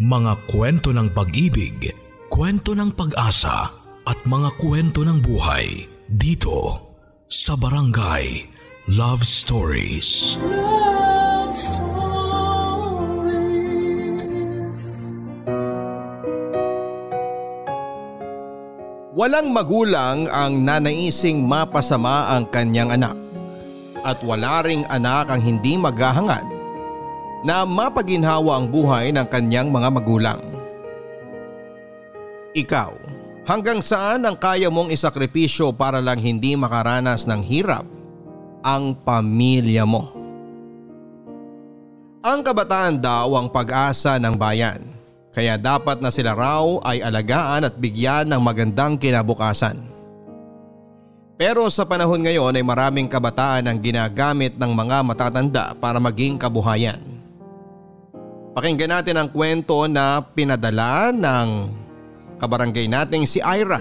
Mga kwento ng pag-ibig, kwento ng pag-asa at mga kwento ng buhay dito sa Barangay Love Stories. Love Stories. Walang magulang ang nanaising mapasama ang kanyang anak at wala ring anak ang hindi maghahangad na mapaginhawa ang buhay ng kanyang mga magulang. Ikaw, hanggang saan ang kaya mong isakripisyo para lang hindi makaranas ng hirap ang pamilya mo? Ang kabataan daw ang pag-asa ng bayan, kaya dapat na sila raw ay alagaan at bigyan ng magandang kinabukasan. Pero sa panahon ngayon ay maraming kabataan ang ginagamit ng mga matatanda para maging kabuhayan. Pakinggan natin ang kwento na pinadala ng kabarangay nating si Ira.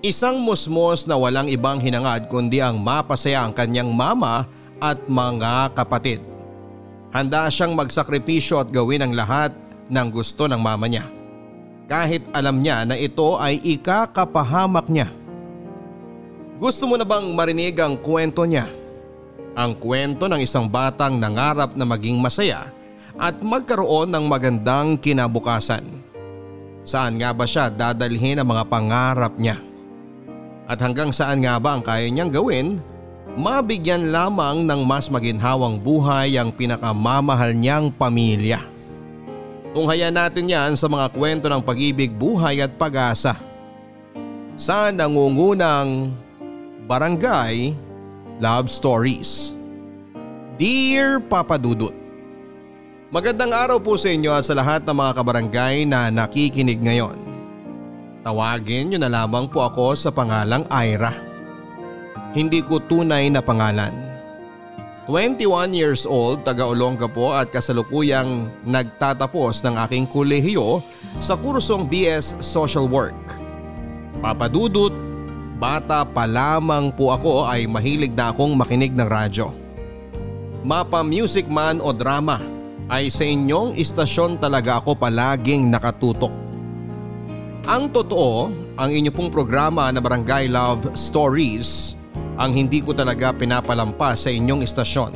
Isang musmos na walang ibang hinangad kundi ang mapasaya ang kanyang mama at mga kapatid. Handa siyang magsakripisyo at gawin ang lahat ng gusto ng mama niya. Kahit alam niya na ito ay ikakapahamak niya. Gusto mo na bang marinig ang kwento niya? Ang kwento ng isang batang nangarap na maging masaya at magkaroon ng magandang kinabukasan. Saan nga ba siya dadalhin ang mga pangarap niya? At hanggang saan nga ba ang kaya niyang gawin? Mabigyan lamang ng mas maginhawang buhay ang pinakamamahal niyang pamilya. Tunghayan natin yan sa mga kwento ng pag-ibig, buhay at pag-asa. Sa nangungunang Barangay Love Stories. Dear Papa Dudut, Magandang araw po sa inyo at sa lahat ng mga kabarangay na nakikinig ngayon. Tawagin niyo na lamang po ako sa pangalang Ira. Hindi ko tunay na pangalan. 21 years old, taga Olonga po at kasalukuyang nagtatapos ng aking kolehiyo sa kursong BS Social Work. Papadudot, bata pa lamang po ako ay mahilig na akong makinig ng radyo. Mapa music man o drama ay sa inyong istasyon talaga ako palaging nakatutok. Ang totoo, ang inyo pong programa na Barangay Love Stories ang hindi ko talaga pinapalampas sa inyong istasyon.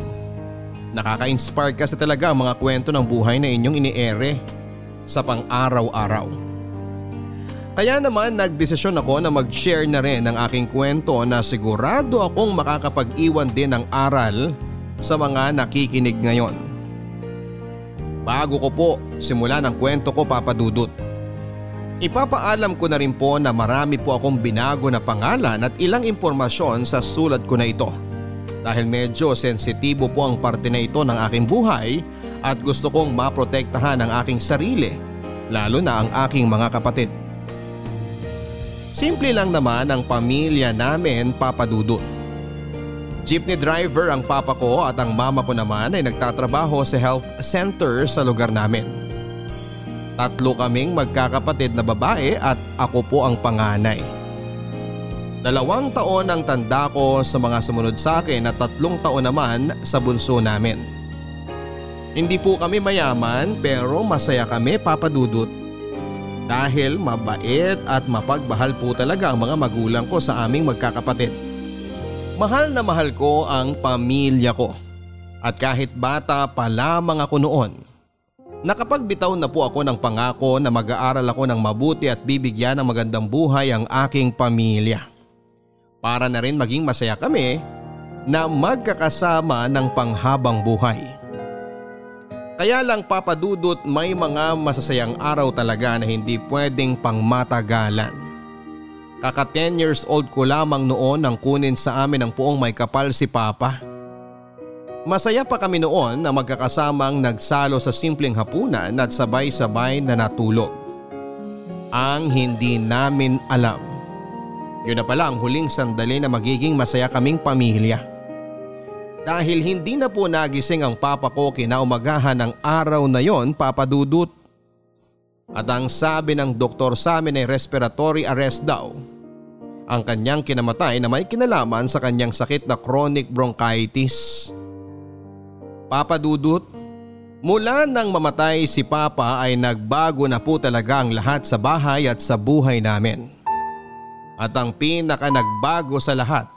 Nakaka-inspire kasi talaga ang mga kwento ng buhay na inyong iniere sa pang-araw-araw. Kaya naman nagdesisyon ako na mag-share na rin ng aking kwento na sigurado akong makakapag-iwan din ng aral sa mga nakikinig ngayon. Bago ko po simula ng kwento ko papadudot. Ipapaalam ko na rin po na marami po akong binago na pangalan at ilang impormasyon sa sulat ko na ito. Dahil medyo sensitibo po ang parte na ito ng aking buhay at gusto kong maprotektahan ang aking sarili, lalo na ang aking mga kapatid. Simple lang naman ang pamilya namin papadudot. Jeepney driver ang papa ko at ang mama ko naman ay nagtatrabaho sa health center sa lugar namin. Tatlo kaming magkakapatid na babae at ako po ang panganay. Dalawang taon ang tanda ko sa mga sumunod sa akin at tatlong taon naman sa bunso namin. Hindi po kami mayaman pero masaya kami papadudot. Dahil mabait at mapagmahal po talaga ang mga magulang ko sa aming magkakapatid. Mahal na mahal ko ang pamilya ko. At kahit bata pa lamang ako noon, nakapagbitaw na po ako ng pangako na mag-aaral ako ng mabuti at bibigyan ng magandang buhay ang aking pamilya. Para na rin maging masaya kami na magkakasama ng panghabang buhay. Kaya lang papadudot may mga masasayang araw talaga na hindi pwedeng pangmatagalan. Kaka 10 years old ko lamang noon nang kunin sa amin ang puong may kapal si Papa. Masaya pa kami noon na magkakasamang nagsalo sa simpleng hapunan at sabay-sabay na natulog. Ang hindi namin alam. Yun na pala ang huling sandali na magiging masaya kaming pamilya. Dahil hindi na po nagising ang papa ko kinaumagahan ng araw na yon papadudot. At ang sabi ng doktor sa amin ay respiratory arrest daw ang kanyang kinamatay na may kinalaman sa kanyang sakit na chronic bronchitis. Papadudot, Mula nang mamatay si Papa ay nagbago na po talaga ang lahat sa bahay at sa buhay namin. At ang pinaka nagbago sa lahat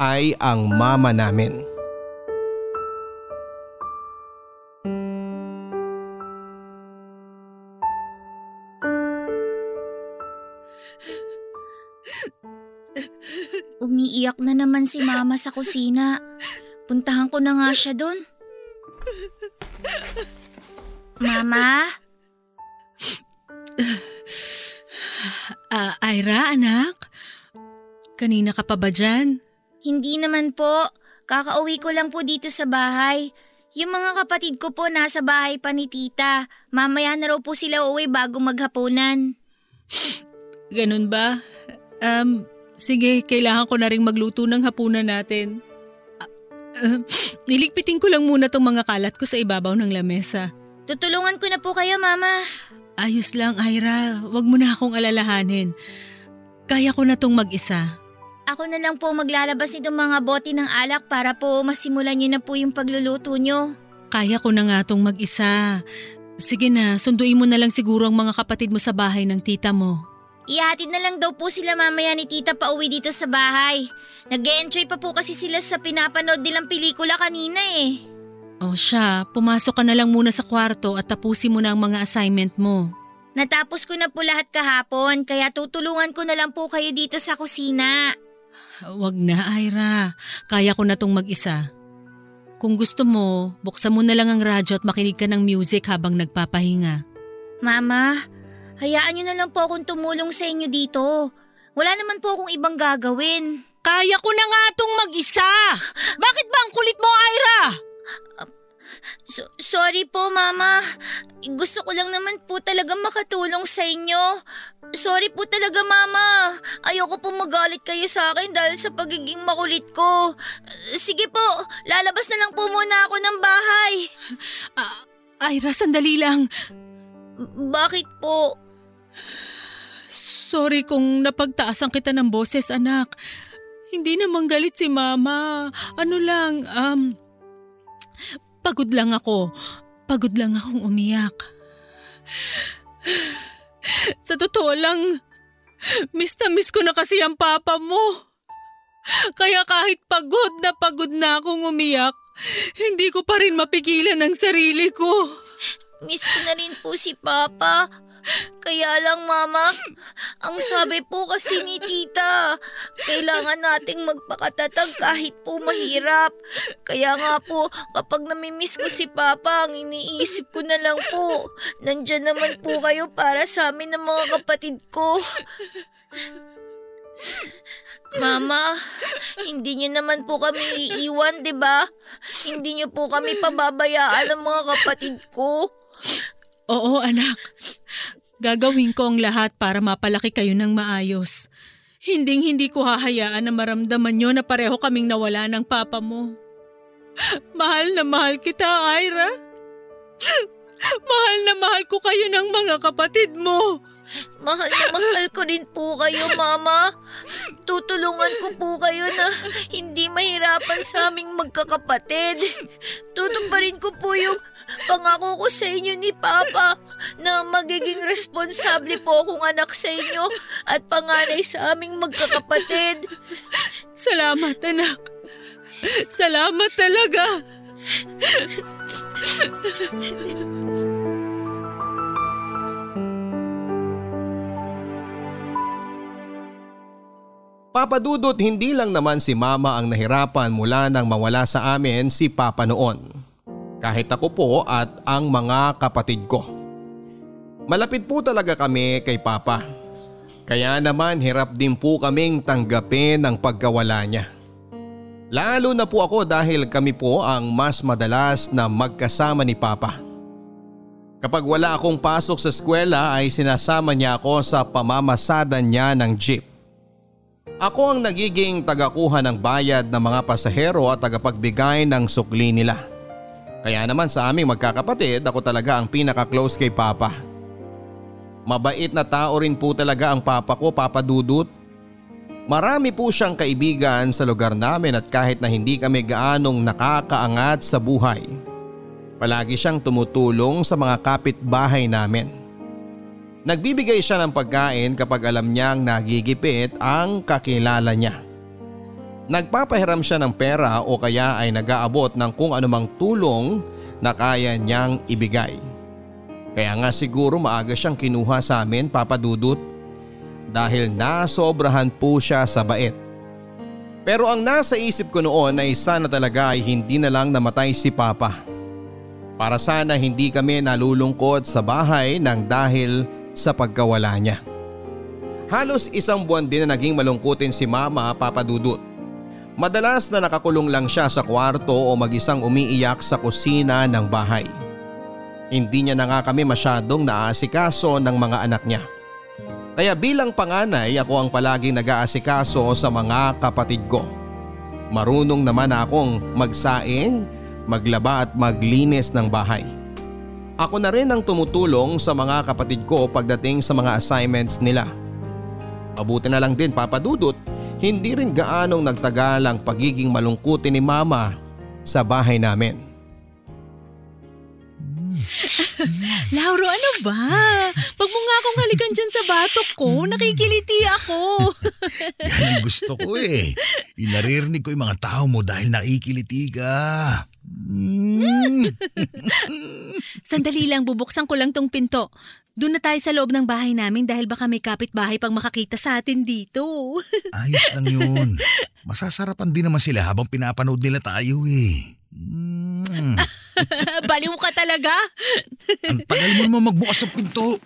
ay ang mama namin. Umiiyak na naman si mama sa kusina. Puntahan ko na nga siya doon. Mama? Ah, Ira, anak? Kanina ka pa ba dyan? Hindi naman po. Kakauwi ko lang po dito sa bahay. Yung mga kapatid ko po nasa bahay pa ni tita. Mamaya na raw po sila uwi bago maghapunan. Ganun ba? Um, sige, kailangan ko na rin magluto ng hapunan natin. Ah, niligpitin ko lang muna tong mga kalat ko sa ibabaw ng lamesa. Tutulungan ko na po kayo, mama. Ayos lang, Ira. Huwag mo na akong alalahanin. Kaya ko na tong mag-isa. Ako na lang po maglalabas nitong mga bote ng alak para po masimulan niyo na po yung pagluluto niyo. Kaya ko na nga tong mag-isa. Sige na, sunduin mo na lang siguro ang mga kapatid mo sa bahay ng tita mo. Ihatid na lang daw po sila mamaya ni tita pa uwi dito sa bahay. nag enjoy pa po kasi sila sa pinapanood nilang pelikula kanina eh. O siya, pumasok ka na lang muna sa kwarto at tapusin mo na ang mga assignment mo. Natapos ko na po lahat kahapon kaya tutulungan ko na lang po kayo dito sa kusina. Wag na, Ira. Kaya ko na tong mag-isa. Kung gusto mo, buksan mo na lang ang radyo at makinig ka ng music habang nagpapahinga. Mama, hayaan niyo na lang po akong tumulong sa inyo dito. Wala naman po akong ibang gagawin. Kaya ko na nga tong mag-isa! Bakit ba ang kulit mo, Ira? So- sorry po, Mama. Gusto ko lang naman po talaga makatulong sa inyo. Sorry po talaga, Mama. Ayoko po magalit kayo sa akin dahil sa pagiging makulit ko. Sige po, lalabas na lang po muna ako ng bahay. Ah, Ira, sandali lang. Bakit po? Sorry kung napagtaasan kita ng boses, anak. Hindi naman galit si Mama. Ano lang, um, pagod lang ako. Pagod lang akong umiyak. Sa totoo lang, miss na miss ko na kasi ang papa mo. Kaya kahit pagod na pagod na akong umiyak, hindi ko pa rin mapigilan ang sarili ko. Miss ko na rin po si Papa. Kaya lang mama, ang sabi po kasi ni tita, kailangan nating magpakatatag kahit po mahirap. Kaya nga po, kapag namimiss ko si Papa, ang iniisip ko na lang po, nandyan naman po kayo para sa amin ng mga kapatid ko. Mama, hindi niyo naman po kami iiwan, di ba? Hindi niyo po kami pababayaan ng mga kapatid ko. Oo anak, gagawin ko ang lahat para mapalaki kayo ng maayos. Hinding hindi ko hahayaan na maramdaman nyo na pareho kaming nawala ng papa mo. Mahal na mahal kita, Ira. Mahal na mahal ko kayo ng mga kapatid mo. Mahal na mahal ko rin po kayo, Mama. Tutulungan ko po kayo na hindi mahirapan sa aming magkakapatid. Tutuparin ko po yung pangako ko sa inyo ni Papa na magiging responsable po akong anak sa inyo at panganay sa aming magkakapatid. Salamat, anak. Salamat talaga. Papadudot hindi lang naman si mama ang nahirapan mula nang mawala sa amin si papa noon. Kahit ako po at ang mga kapatid ko. Malapit po talaga kami kay papa. Kaya naman hirap din po kaming tanggapin ang pagkawala niya. Lalo na po ako dahil kami po ang mas madalas na magkasama ni papa. Kapag wala akong pasok sa eskwela ay sinasama niya ako sa pamamasadan niya ng jeep. Ako ang nagiging tagakuha ng bayad ng mga pasahero at tagapagbigay ng sukli nila. Kaya naman sa aming magkakapatid ako talaga ang pinaka-close kay Papa. Mabait na tao rin po talaga ang Papa ko, Papa Dudut. Marami po siyang kaibigan sa lugar namin at kahit na hindi kami gaanong nakakaangat sa buhay. Palagi siyang tumutulong sa mga kapitbahay namin. Nagbibigay siya ng pagkain kapag alam niyang nagigipit ang kakilala niya. Nagpapahiram siya ng pera o kaya ay nag-aabot ng kung anumang tulong na kaya niyang ibigay. Kaya nga siguro maaga siyang kinuha sa amin papadudot dahil nasobrahan po siya sa bait. Pero ang nasa isip ko noon ay sana talaga ay hindi na lang namatay si Papa. Para sana hindi kami nalulungkot sa bahay nang dahil sa pagkawala niya. Halos isang buwan din na naging malungkutin si Mama Papadudut. Madalas na nakakulong lang siya sa kwarto o mag-isang umiiyak sa kusina ng bahay. Hindi niya na nga kami masyadong naaasikaso ng mga anak niya. Kaya bilang panganay ako ang palaging nag-aasikaso sa mga kapatid ko. Marunong naman akong magsaing, maglaba at maglinis ng bahay. Ako na rin ang tumutulong sa mga kapatid ko pagdating sa mga assignments nila. Mabuti na lang din papadudot, hindi rin gaanong nagtagal ang pagiging malungkutin ni mama sa bahay namin. Lauro, ano ba? Pag mo nga akong halikan dyan sa batok ko, nakikiliti ako. Yan ang gusto ko eh. Inaririnig ko yung mga tao mo dahil nakikiliti ka. Mm. Sandali lang, bubuksan ko lang tong pinto. Doon na tayo sa loob ng bahay namin dahil baka may kapitbahay pang makakita sa atin dito. Ayos lang yun. Masasarapan din naman sila habang pinapanood nila tayo eh. Mm. Baliw ka talaga. Ang tagal mo naman magbukas ng pinto.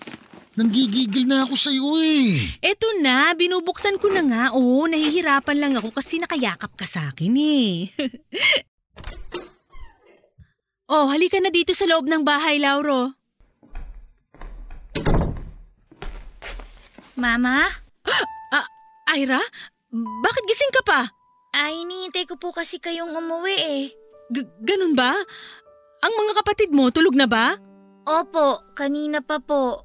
Nanggigigil na ako sa'yo eh. Eto na, binubuksan ko na nga. Oo, nahihirapan lang ako kasi nakayakap ka sa akin eh. Oh, halika na dito sa loob ng bahay, Lauro. Mama? Ira, bakit gising ka pa? Ay, hinihintay ko po kasi kayong umuwi eh. G- ganun ba? Ang mga kapatid mo, tulog na ba? Opo, kanina pa po.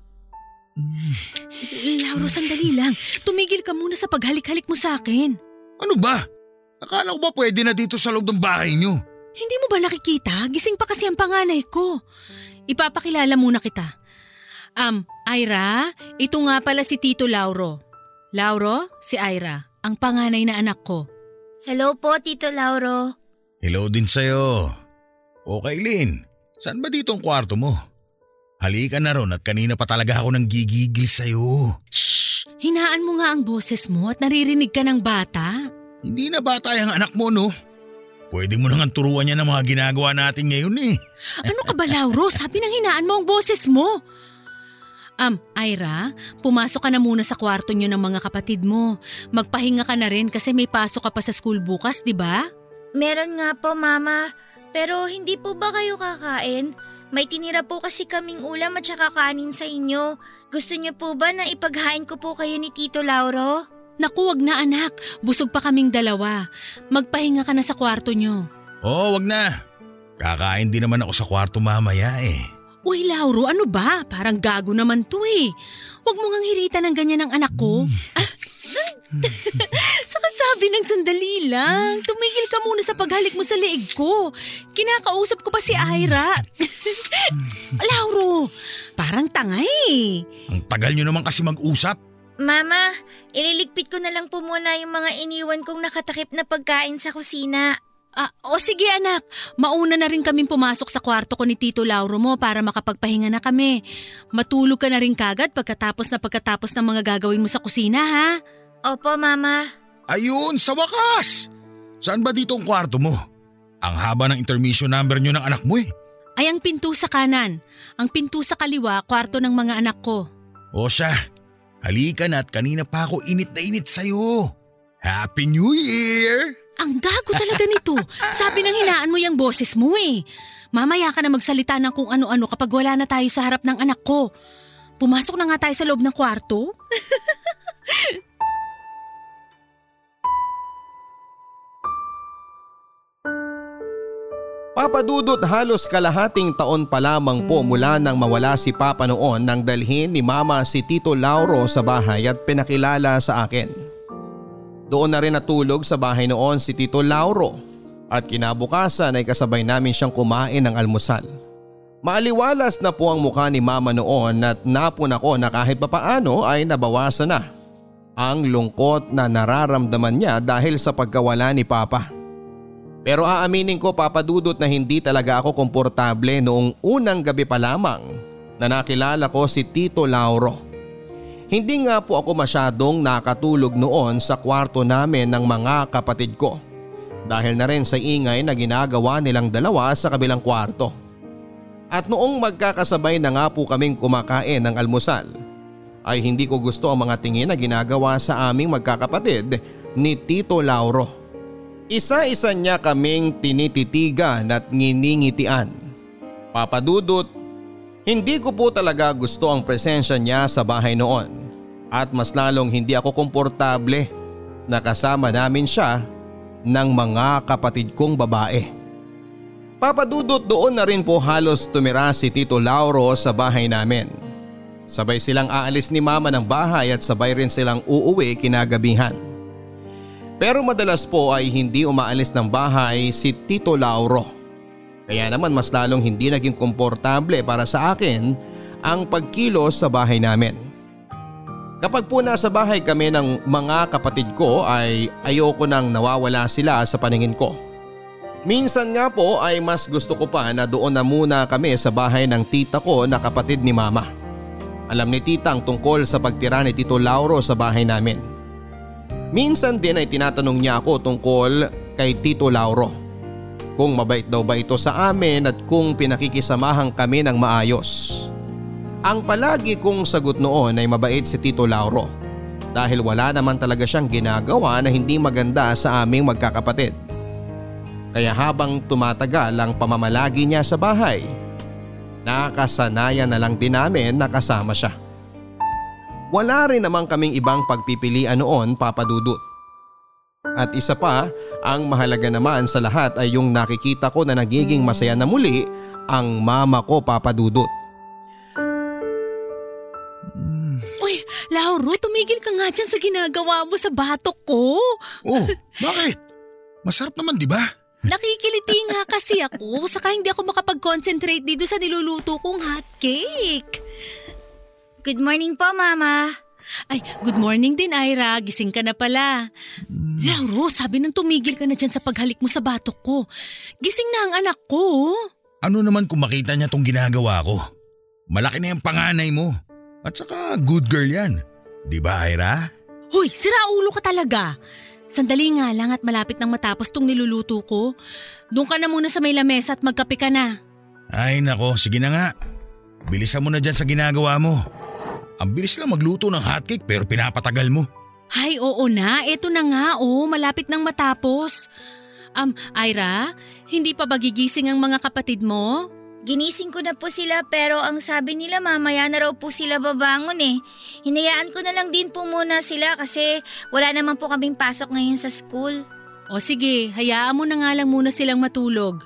Lauro, sandali lang. Tumigil ka muna sa paghalik-halik mo sa akin. Ano ba? Akala ko ba pwede na dito sa loob ng bahay nyo? Hindi mo ba nakikita? Gising pa kasi ang panganay ko. Ipapakilala muna kita. Um, Ira, ito nga pala si Tito Lauro. Lauro, si Ira, ang panganay na anak ko. Hello po, Tito Lauro. Hello din sa'yo. Okay, Lynn. Saan ba dito ang kwarto mo? Halika na ron at kanina pa talaga ako nang gigigil sa'yo. Shh! Hinaan mo nga ang boses mo at naririnig ka ng bata. Hindi na bata yung anak mo, no? Pwede mo nang turuan niya ng mga ginagawa natin ngayon eh. Ano ka ba, Lauro? Sabi ng hinaan mo ang boses mo. Um, Ira, pumasok ka na muna sa kwarto niyo ng mga kapatid mo. Magpahinga ka na rin kasi may pasok ka pa sa school bukas, di ba? Meron nga po, Mama. Pero hindi po ba kayo kakain? May tinira po kasi kaming ulam at saka kanin sa inyo. Gusto niyo po ba na ipaghain ko po kayo ni Tito Lauro? Naku, wag na anak. Busog pa kaming dalawa. Magpahinga ka na sa kwarto niyo. Oo, wag na. Kakain din naman ako sa kwarto mamaya eh. Uy, Lauro, ano ba? Parang gago naman to eh. Huwag mo ngang hirita ng ganyan ng anak ko. Ah, Saka sabi ng sandali lang, tumigil ka muna sa paghalik mo sa leeg ko. Kinakausap ko pa si Ira. Lauro, parang tanga eh. Ang tagal nyo naman kasi mag-usap. Mama, ililigpit ko na lang po muna yung mga iniwan kong nakatakip na pagkain sa kusina. Ah, o sige anak, mauna na rin kaming pumasok sa kwarto ko ni Tito Lauro mo para makapagpahinga na kami. Matulog ka na rin kagad pagkatapos na pagkatapos ng mga gagawin mo sa kusina ha? Opo, Mama. Ayun, sa wakas! Saan ba dito ang kwarto mo? Ang haba ng intermission number nyo ng anak mo eh. Ay ang pinto sa kanan. Ang pinto sa kaliwa, kwarto ng mga anak ko. O siya, halika na at kanina pa ako init na init sa'yo. Happy New Year! Ang gago talaga nito. Sabi ng hinaan mo yung boses mo eh. Mamaya ka na magsalita ng kung ano-ano kapag wala na tayo sa harap ng anak ko. Pumasok na nga tayo sa loob ng kwarto. Papadudot halos kalahating taon pa lamang po mula nang mawala si Papa noon nang dalhin ni Mama si Tito Lauro sa bahay at pinakilala sa akin. Doon na rin natulog sa bahay noon si Tito Lauro at kinabukasan ay kasabay namin siyang kumain ng almusal. Maaliwalas na po ang mukha ni mama noon at napon ako na kahit papaano ay nabawasan na ang lungkot na nararamdaman niya dahil sa pagkawala ni Papa. Pero aaminin ko papadudot na hindi talaga ako komportable noong unang gabi pa lamang na nakilala ko si Tito Lauro. Hindi nga po ako masyadong nakatulog noon sa kwarto namin ng mga kapatid ko dahil na rin sa ingay na ginagawa nilang dalawa sa kabilang kwarto. At noong magkakasabay na nga po kaming kumakain ng almusal ay hindi ko gusto ang mga tingin na ginagawa sa aming magkakapatid ni Tito Lauro. Isa-isa niya kaming tinititigan at nginingitian. Papadudot, hindi ko po talaga gusto ang presensya niya sa bahay noon at mas lalong hindi ako komportable na kasama namin siya ng mga kapatid kong babae. Papadudot doon na rin po halos tumira si Tito Lauro sa bahay namin. Sabay silang aalis ni mama ng bahay at sabay rin silang uuwi kinagabihan. Pero madalas po ay hindi umaalis ng bahay si Tito Lauro. Kaya naman mas lalong hindi naging komportable para sa akin ang pagkilos sa bahay namin. Kapag po nasa bahay kami ng mga kapatid ko ay ayoko nang nawawala sila sa paningin ko. Minsan nga po ay mas gusto ko pa na doon na muna kami sa bahay ng tita ko na kapatid ni mama. Alam ni tita ang tungkol sa pagtira ni Tito Lauro sa bahay namin. Minsan din ay tinatanong niya ako tungkol kay Tito Lauro. Kung mabait daw ba ito sa amin at kung pinakikisamahan kami ng maayos. Ang palagi kong sagot noon ay mabait si Tito Lauro dahil wala naman talaga siyang ginagawa na hindi maganda sa aming magkakapatid. Kaya habang tumatagal ang pamamalagi niya sa bahay, nakasanayan na lang din namin na kasama siya. Wala rin naman kaming ibang pagpipilian noon papadudot. At isa pa, ang mahalaga naman sa lahat ay yung nakikita ko na nagiging masaya na muli ang mama ko papadudot. Uy, Lauro, tumigil ka nga dyan sa ginagawa mo sa batok ko. Oh, bakit? Masarap naman di ba? Nakikiliti nga kasi ako, saka hindi ako makapag-concentrate dito sa niluluto kong hot cake. Good morning po, Mama. Ay, good morning din, Ira. Gising ka na pala. Lauro, sabi nang tumigil ka na dyan sa paghalik mo sa batok ko. Gising na ang anak ko. Ano naman kung makita niya tong ginagawa ko? Malaki na yung panganay mo. At saka good girl yan. Di ba, Ira? Hoy, sira ulo ka talaga. Sandali nga lang at malapit nang matapos tong niluluto ko. Doon ka na muna sa may lamesa at magkape ka na. Ay nako, sige na nga. Bilisan mo na dyan sa ginagawa mo. Ang bilis lang magluto ng hotcake pero pinapatagal mo. Ay, oo na. Eto na nga, oh. Malapit nang matapos. Um, Ira, hindi pa ba gigising ang mga kapatid mo? Ginising ko na po sila pero ang sabi nila mamaya na raw po sila babangon eh. Hinayaan ko na lang din po muna sila kasi wala naman po kaming pasok ngayon sa school. O sige, hayaan mo na nga lang muna silang matulog.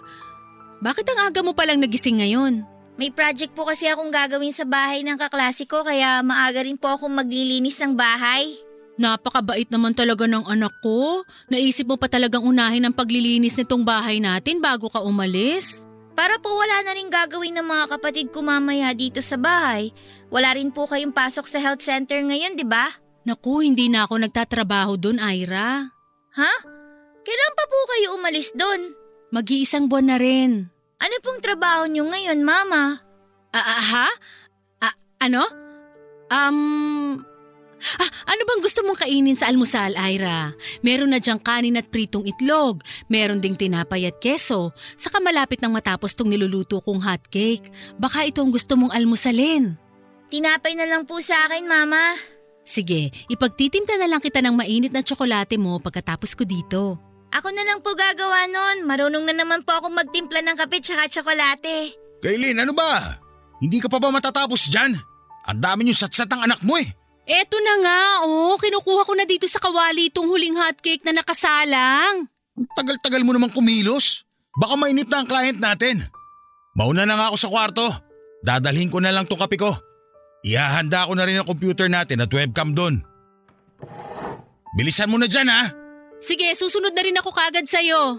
Bakit ang aga mo palang nagising ngayon? May project po kasi akong gagawin sa bahay ng kaklase ko kaya maaga rin po akong maglilinis ng bahay. Napakabait naman talaga ng anak ko. Naisip mo pa talagang unahin ang paglilinis nitong bahay natin bago ka umalis? Para po wala na rin gagawin ng mga kapatid ko mamaya dito sa bahay. Wala rin po kayong pasok sa health center ngayon, di ba? Naku, hindi na ako nagtatrabaho doon, Ira. Ha? Kailan pa po kayo umalis doon? Mag-iisang buwan na rin. Ano pong trabaho niyo ngayon, Mama? Ah, ah, ha? Ah, ano? Um... Ah, ano bang gusto mong kainin sa almusal, Ira? Meron na diyang kanin at pritong itlog, meron ding tinapay at keso, saka malapit nang matapos tong niluluto kong hotcake. Baka ito ang gusto mong almusalin. Tinapay na lang po sa akin, Mama. Sige, ipagtitimpla na lang kita ng mainit na tsokolate mo pagkatapos ko dito. Ako na lang po gagawa nun. Marunong na naman po ako magtimpla ng kape tsaka tsokolate. Kaylin, ano ba? Hindi ka pa ba matatapos dyan? Ang dami niyo satsat ang anak mo eh. Eto na nga, oh. Kinukuha ko na dito sa kawali itong huling hotcake na nakasalang. Ang tagal-tagal mo namang kumilos. Baka mainip na ang client natin. Mauna na nga ako sa kwarto. Dadalhin ko na lang tong kape ko. Ihahanda ko na rin ang computer natin at webcam doon. Bilisan mo na dyan ha. Sige, susunod na rin ako kagad sa'yo.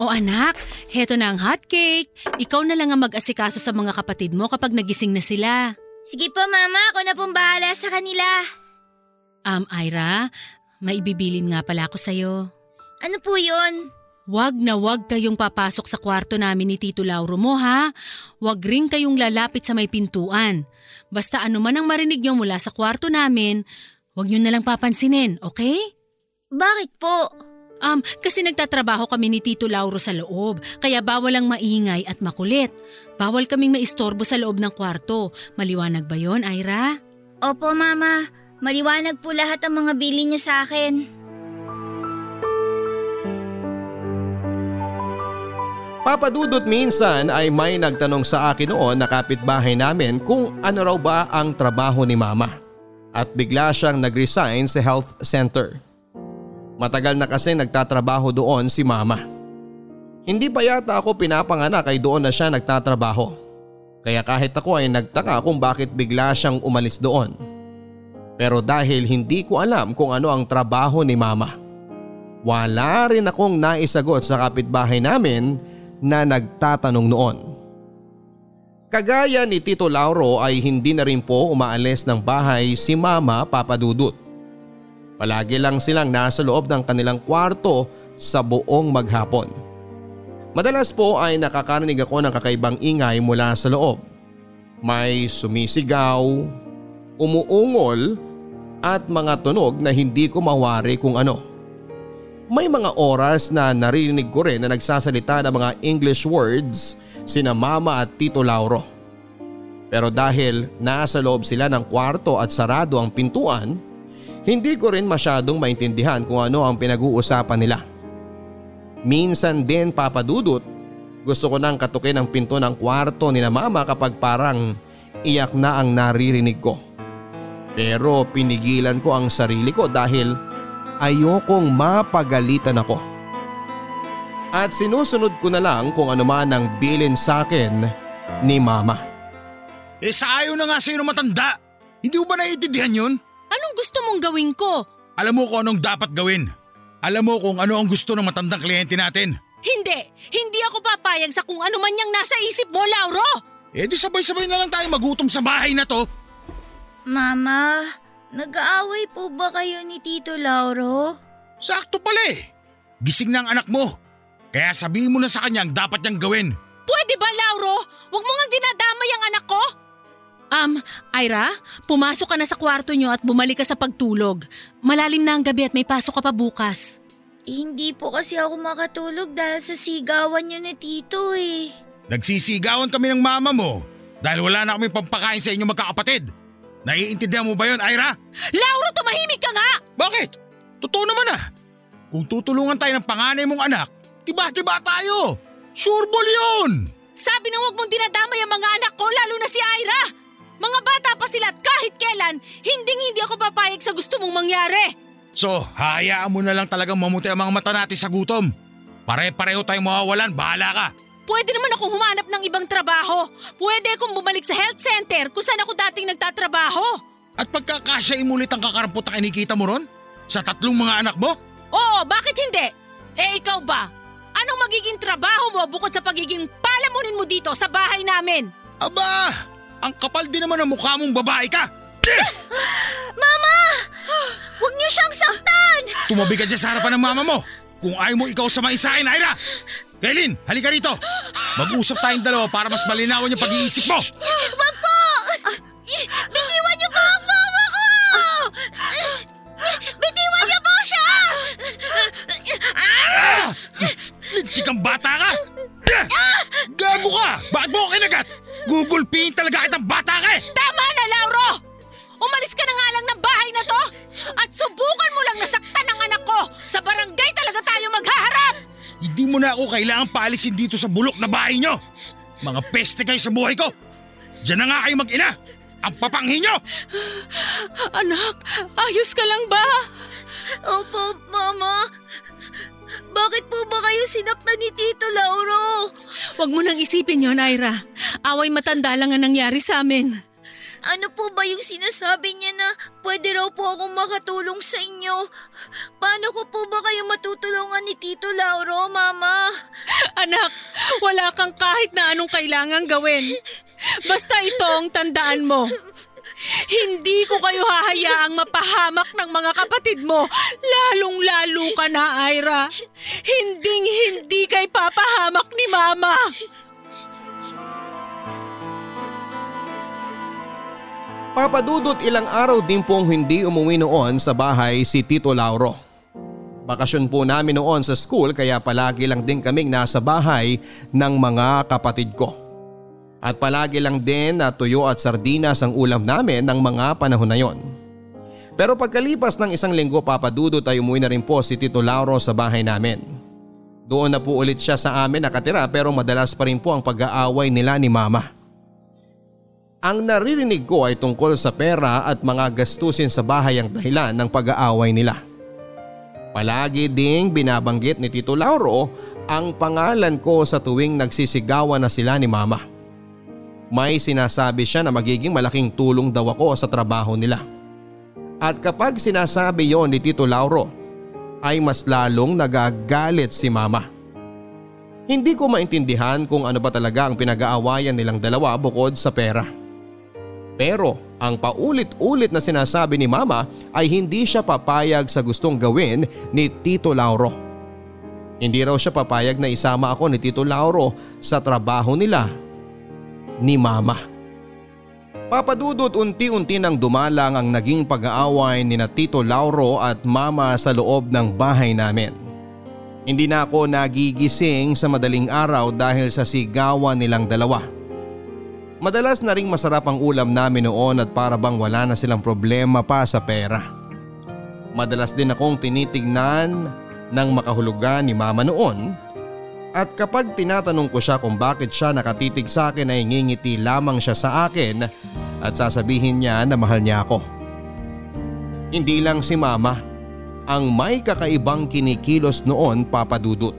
O anak, heto na ang hot cake. Ikaw na lang ang mag-asikaso sa mga kapatid mo kapag nagising na sila. Sige po mama, ako na pong bahala sa kanila. Um, Ira, may ibibilin nga pala ako sa'yo. Ano po yun? Wag na wag kayong papasok sa kwarto namin ni Tito Lauro mo ha. Wag rin kayong lalapit sa may pintuan. Basta ano man ang marinig nyo mula sa kwarto namin, wag nyo na lang papansinin, okay? Bakit po? Um, kasi nagtatrabaho kami ni Tito Lauro sa loob, kaya bawal ang maingay at makulit. Bawal kaming maistorbo sa loob ng kwarto. Maliwanag ba yon, Ira? Opo mama, maliwanag po lahat ang mga bili niyo sa akin. Papadudot minsan ay may nagtanong sa akin noon na kapitbahay namin kung ano raw ba ang trabaho ni mama. At bigla siyang nag-resign sa health center. Matagal na kasi nagtatrabaho doon si mama. Hindi pa yata ako pinapanganak ay doon na siya nagtatrabaho. Kaya kahit ako ay nagtaka kung bakit bigla siyang umalis doon. Pero dahil hindi ko alam kung ano ang trabaho ni mama. Wala rin akong naisagot sa kapitbahay namin na nagtatanong noon. Kagaya ni Tito Lauro ay hindi na rin po umaalis ng bahay si Mama Papadudut. Palagi lang silang nasa loob ng kanilang kwarto sa buong maghapon. Madalas po ay nakakarinig ako ng kakaibang ingay mula sa loob. May sumisigaw, umuungol at mga tunog na hindi ko mawari kung ano. May mga oras na naririnig ko rin na nagsasalita ng mga English words sina mama at tito Lauro. Pero dahil nasa loob sila ng kwarto at sarado ang pintuan, hindi ko rin masyadong maintindihan kung ano ang pinag-uusapan nila. Minsan din papadudot, gusto ko nang katukin ang pinto ng kwarto ni na mama kapag parang iyak na ang naririnig ko. Pero pinigilan ko ang sarili ko dahil ayokong mapagalitan ako. At sinusunod ko na lang kung ano man ang bilin sa akin ni mama. Eh sa ayaw na nga sa'yo matanda. Hindi mo ba naiintindihan yun? Anong gusto mong gawin ko? Alam mo kung anong dapat gawin. Alam mo kung ano ang gusto ng matandang kliyente natin. Hindi! Hindi ako papayag sa kung ano man yung nasa isip mo, Lauro! Eh di sabay-sabay na lang tayo magutom sa bahay na to. Mama, nag-aaway po ba kayo ni Tito Lauro? Sakto pala eh. Gising na ang anak mo. Kaya sabihin mo na sa kanya ang dapat niyang gawin. Pwede ba, Lauro? Huwag mo nga dinadamay ang anak ko! Um, Ira, pumasok ka na sa kwarto nyo at bumalik ka sa pagtulog. Malalim na ang gabi at may pasok ka pa bukas. Eh, hindi po kasi ako makatulog dahil sa sigawan niyo ni Tito eh. Nagsisigawan kami ng mama mo dahil wala na kami pampakain sa inyo magkakapatid. Naiintindihan mo ba yon, Ira? Lauro, tumahimik ka nga! Bakit? Totoo naman ah. Kung tutulungan tayo ng panganay mong anak, tiba-tiba tayo. Sure ball yun! Sabi na huwag mong dinadamay ang mga anak ko, lalo na si Ira! Mga bata pa sila at kahit kailan, hinding hindi ako papayag sa gusto mong mangyari! So, hayaan mo na lang talagang mamuti ang mga mata natin sa gutom. Pare-pareho tayong mawawalan, bahala ka. Pwede naman akong humanap ng ibang trabaho. Pwede akong bumalik sa health center kung saan ako dating nagtatrabaho. At pagkakasya imulit ang kakarampot na kinikita mo ron? Sa tatlong mga anak mo? Oo, bakit hindi? Eh ikaw ba? Anong magiging trabaho mo bukod sa pagiging palamunin mo dito sa bahay namin? Aba, ang kapal din naman ng mukha mong babae ka. Mama! Huwag niyo siyang saktan! Tumabi ka dyan sa harapan ng mama mo. Kung ayaw mo ikaw sa maisahin, Ira! Kailin, halika rito. Mag-usap tayong dalawa para mas malinawan yung pag-iisip mo. Wag po! Bitiwan niyo po ang mama ko! Bitiwan niyo po siya! Lintik kang bata ka! Gago ka! Bakit mo ako kinagat? Gugulpihin talaga kitang bata ka eh! Tama na, Lauro! Umalis ka na nga lang ng bahay na to! At subukan mo lang nasaktan ang anak ko! Sa barangay talaga tayo maghaharap! Hindi mo na ako kailangan paalisin dito sa bulok na bahay nyo! Mga peste kayo sa buhay ko! Diyan na nga kayo mag-ina! Ang papanghin nyo! Anak, ayos ka lang ba? Opo, Mama. Bakit po ba kayo sinaktan ni Tito Lauro? Huwag mo nang isipin yon, Ira. Away matanda lang ang nangyari sa amin. Ano po ba yung sinasabi niya na pwede raw po akong makatulong sa inyo? Paano ko po ba kayo matutulungan ni Tito Lauro, Mama? Anak, wala kang kahit na anong kailangang gawin. Basta ito ang tandaan mo. Hindi ko kayo hahayaang mapahamak ng mga kapatid mo, lalong-lalo ka na, Ira. Hinding-hindi kay papahamak ni Mama. Papadudot ilang araw din pong hindi umuwi noon sa bahay si Tito Lauro. Bakasyon po namin noon sa school kaya palagi lang din kaming nasa bahay ng mga kapatid ko. At palagi lang din na tuyo at sardinas ang ulam namin ng mga panahon na yon. Pero pagkalipas ng isang linggo papadudot ay umuwi na rin po si Tito Lauro sa bahay namin. Doon na po ulit siya sa amin nakatira pero madalas pa rin po ang pag-aaway nila ni mama. Ang naririnig ko ay tungkol sa pera at mga gastusin sa bahay ang dahilan ng pag-aaway nila. Palagi ding binabanggit ni Tito Lauro ang pangalan ko sa tuwing nagsisigawan na sila ni mama. May sinasabi siya na magiging malaking tulong daw ako sa trabaho nila. At kapag sinasabi yon ni Tito Lauro ay mas lalong nagagalit si mama. Hindi ko maintindihan kung ano ba talaga ang pinag-aawayan nilang dalawa bukod sa pera. Pero ang paulit-ulit na sinasabi ni mama ay hindi siya papayag sa gustong gawin ni Tito Lauro. Hindi raw siya papayag na isama ako ni Tito Lauro sa trabaho nila ni mama. Papadudot unti-unti nang dumalang ang naging pag-aaway ni na Tito Lauro at mama sa loob ng bahay namin. Hindi na ako nagigising sa madaling araw dahil sa sigawan nilang dalawa. Madalas na ring masarap ang ulam namin noon at para bang wala na silang problema pa sa pera. Madalas din akong tinitignan ng makahulugan ni mama noon at kapag tinatanong ko siya kung bakit siya nakatitig sa akin ay ngingiti lamang siya sa akin at sasabihin niya na mahal niya ako. Hindi lang si mama ang may kakaibang kinikilos noon papadudot.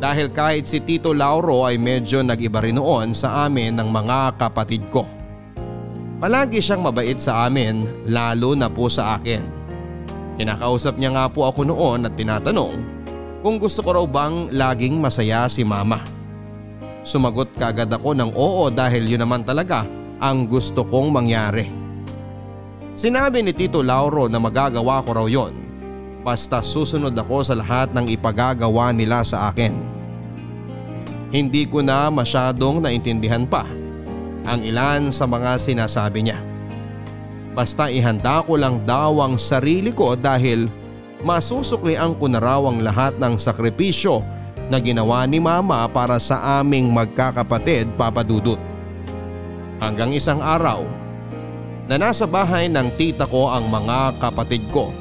Dahil kahit si Tito Lauro ay medyo nag-iba rin noon sa amin ng mga kapatid ko. Palagi siyang mabait sa amin lalo na po sa akin. Kinakausap niya nga po ako noon at tinatanong kung gusto ko raw bang laging masaya si mama. Sumagot kagad ako ng oo dahil yun naman talaga ang gusto kong mangyari. Sinabi ni Tito Lauro na magagawa ko raw yon basta susunod ako sa lahat ng ipagagawa nila sa akin. Hindi ko na masyadong naintindihan pa ang ilan sa mga sinasabi niya. Basta ihanda ko lang daw ang sarili ko dahil masusuklian ko na ang lahat ng sakripisyo na ginawa ni mama para sa aming magkakapatid papadudot. Hanggang isang araw na nasa bahay ng tita ko ang mga kapatid ko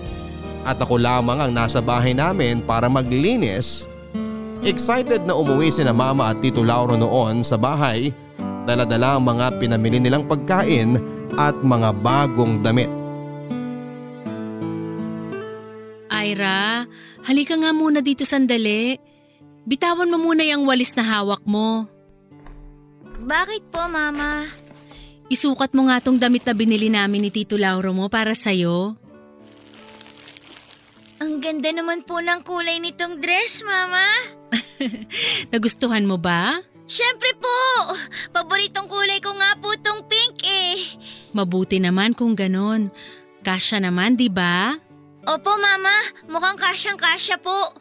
at ako lamang ang nasa bahay namin para maglinis. Excited na umuwi si na mama at tito Lauro noon sa bahay, daladala ang mga pinamili nilang pagkain at mga bagong damit. Ira, halika nga muna dito sandali. Bitawan mo muna yung walis na hawak mo. Bakit po, Mama? Isukat mo nga tong damit na binili namin ni Tito Lauro mo para sa'yo. Ang ganda naman po ng kulay nitong dress, Mama. Nagustuhan mo ba? Siyempre po! Paboritong kulay ko nga po tong pink eh. Mabuti naman kung ganon. Kasya naman, di ba? Opo, Mama. Mukhang kasyang-kasya po.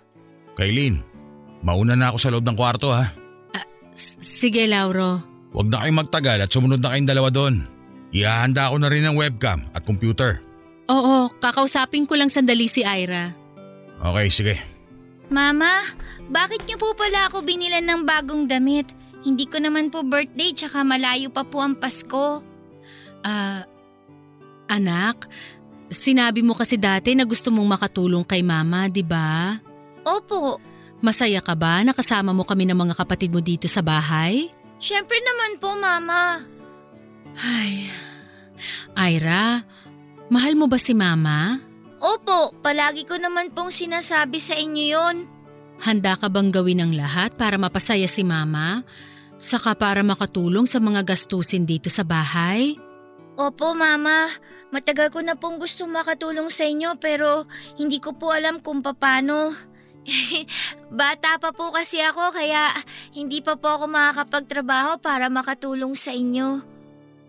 Kailin, mauna na ako sa loob ng kwarto ha. S- Sige, Lauro. Huwag na kayong magtagal at sumunod na kayong dalawa doon. Ihahanda ko na rin ng webcam at computer. Oo, kakausapin ko lang sandali si Ira. Okay, sige. Mama, bakit niyo po pala ako binilan ng bagong damit? Hindi ko naman po birthday tsaka malayo pa po ang Pasko. Ah, anak, sinabi mo kasi dati na gusto mong makatulong kay mama, di ba? Opo, Masaya ka ba nakasama mo kami ng mga kapatid mo dito sa bahay? syempre naman po, Mama. Ay, Ira, mahal mo ba si mama? Opo, palagi ko naman pong sinasabi sa inyo yon. Handa ka bang gawin ang lahat para mapasaya si mama? Saka para makatulong sa mga gastusin dito sa bahay? Opo, Mama. Matagal ko na pong gusto makatulong sa inyo pero hindi ko po alam kung paano. Bata pa po kasi ako kaya hindi pa po ako makakapagtrabaho para makatulong sa inyo.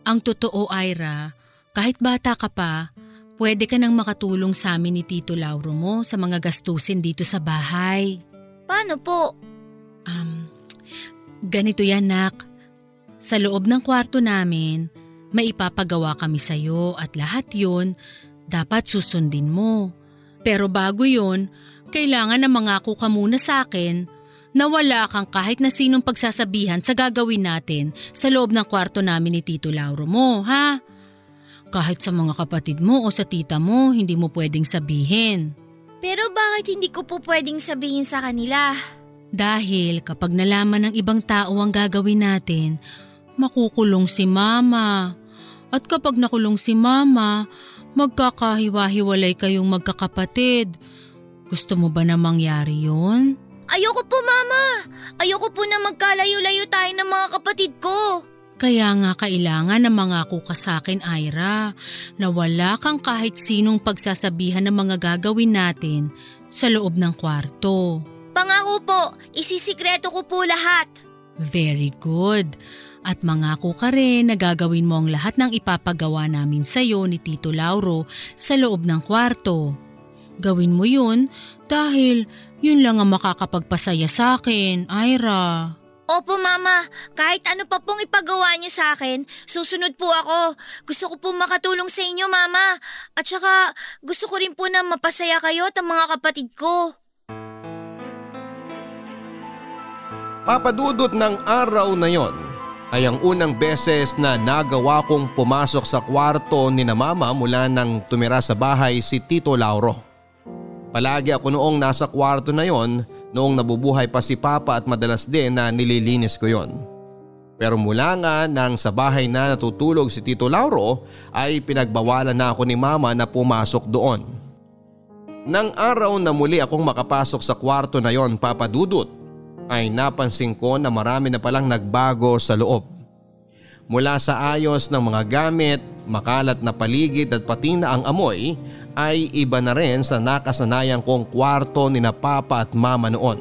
Ang totoo, Ira, kahit bata ka pa, pwede ka nang makatulong sa amin ni Tito Lauro mo sa mga gastusin dito sa bahay. Paano po? Um, ganito yan, Nak. Sa loob ng kwarto namin, may ipapagawa kami sa'yo at lahat yon dapat susundin mo. Pero bago yon, kailangan na mangako ka muna sa akin na wala kang kahit na sinong pagsasabihan sa gagawin natin sa loob ng kwarto namin ni Tito Lauro mo, ha? Kahit sa mga kapatid mo o sa tita mo, hindi mo pwedeng sabihin. Pero bakit hindi ko po pwedeng sabihin sa kanila? Dahil kapag nalaman ng ibang tao ang gagawin natin, makukulong si mama. At kapag nakulong si mama, magkakahiwa-hiwalay kayong magkakapatid. Gusto mo ba na mangyari yun? Ayoko po, Mama! Ayoko po na magkalayo-layo tayo ng mga kapatid ko. Kaya nga kailangan na mangako ka sa akin, Ira, na wala kang kahit sinong pagsasabihan ng mga gagawin natin sa loob ng kwarto. Pangako po, isisikreto ko po lahat. Very good. At mangako ka rin na gagawin mo ang lahat ng ipapagawa namin sa iyo ni Tito Lauro sa loob ng kwarto. Gawin mo yun dahil yun lang ang makakapagpasaya sa akin, Ira. Opo, Mama. Kahit ano pa pong ipagawa niyo sa akin, susunod po ako. Gusto ko po makatulong sa inyo, Mama. At saka, gusto ko rin po na mapasaya kayo at ang mga kapatid ko. Papadudot ng araw na yon ay ang unang beses na nagawa kong pumasok sa kwarto ni na mama mula nang tumira sa bahay si Tito Lauro. Palagi ako noong nasa kwarto na yon noong nabubuhay pa si Papa at madalas din na nililinis ko yon. Pero mula nga nang sa bahay na natutulog si Tito Lauro ay pinagbawalan na ako ni Mama na pumasok doon. Nang araw na muli akong makapasok sa kwarto na yon papadudot ay napansin ko na marami na palang nagbago sa loob. Mula sa ayos ng mga gamit, makalat na paligid at pati na ang amoy ay iba na rin sa nakasanayan kong kwarto ni na papa at mama noon.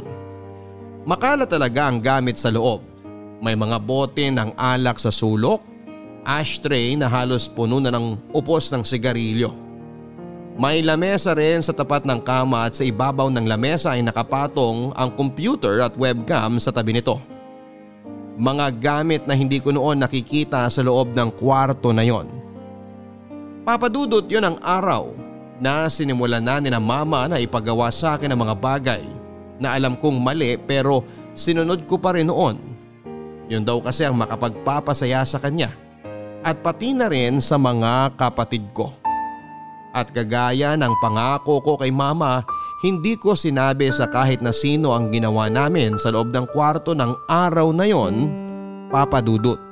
Makalat talaga ang gamit sa loob. May mga bote ng alak sa sulok, ashtray na halos puno na ng upos ng sigarilyo. May lamesa rin sa tapat ng kama at sa ibabaw ng lamesa ay nakapatong ang computer at webcam sa tabi nito. Mga gamit na hindi ko noon nakikita sa loob ng kwarto na yon. Papadudot yon ang araw na sinimulan na ni na mama na ipagawa sa akin ang mga bagay na alam kong mali pero sinunod ko pa rin noon. Yun daw kasi ang makapagpapasaya sa kanya at pati na rin sa mga kapatid ko. At kagaya ng pangako ko kay mama, hindi ko sinabi sa kahit na sino ang ginawa namin sa loob ng kwarto ng araw na yon, papadudot.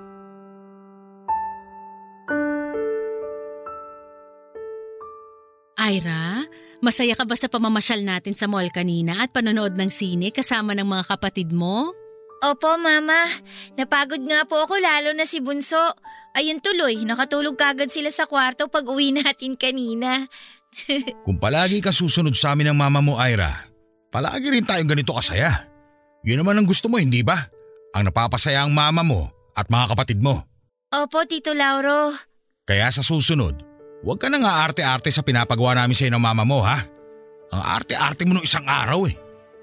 Ira, masaya ka ba sa pamamasyal natin sa mall kanina at panonood ng sine kasama ng mga kapatid mo? Opo, Mama. Napagod nga po ako lalo na si Bunso. Ayun tuloy, nakatulog kagad sila sa kwarto pag uwi natin kanina. Kung palagi ka susunod sa amin ng mama mo, Ira, palagi rin tayong ganito kasaya. Yun naman ang gusto mo, hindi ba? Ang napapasaya ang mama mo at mga kapatid mo. Opo, Tito Lauro. Kaya sa susunod, huwag ka nang aarte-arte sa pinapagawa namin sa ng mama mo, ha? Ang arte-arte mo nung isang araw eh.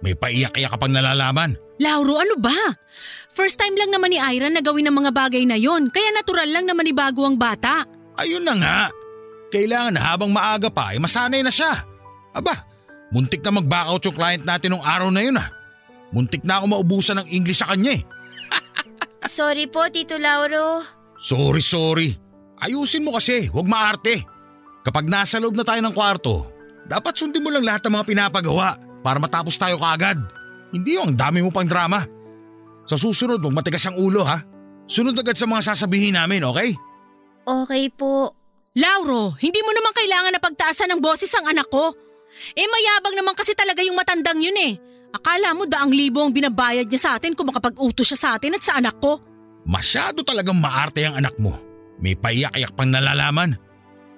May paiyak-iyak ka pang nalalaman. Lauro, ano ba? First time lang naman ni Ira na gawin ang mga bagay na yon, kaya natural lang naman ibago ang bata. Ayun na nga. Kailangan na habang maaga pa ay masanay na siya. Aba, muntik na mag-backout yung client natin nung araw na yun ah. Muntik na ako maubusan ng English sa kanya eh. Sorry po, Tito Lauro. Sorry, sorry. Ayusin mo kasi, huwag maarte. Kapag nasa loob na tayo ng kwarto, dapat sundin mo lang lahat ng mga pinapagawa para matapos tayo kaagad. Hindi yung ang dami mo pang drama. Sa susunod, mong matigas ang ulo ha. Sunod agad sa mga sasabihin namin, okay? Okay po. Lauro, hindi mo naman kailangan na pagtaasan ng boses ang anak ko. Eh mayabang naman kasi talaga yung matandang yun eh. Akala mo daang libo ang binabayad niya sa atin kung makapag-utos siya sa atin at sa anak ko. Masyado talagang maarte ang anak mo. May paiyak-iyak pang nalalaman.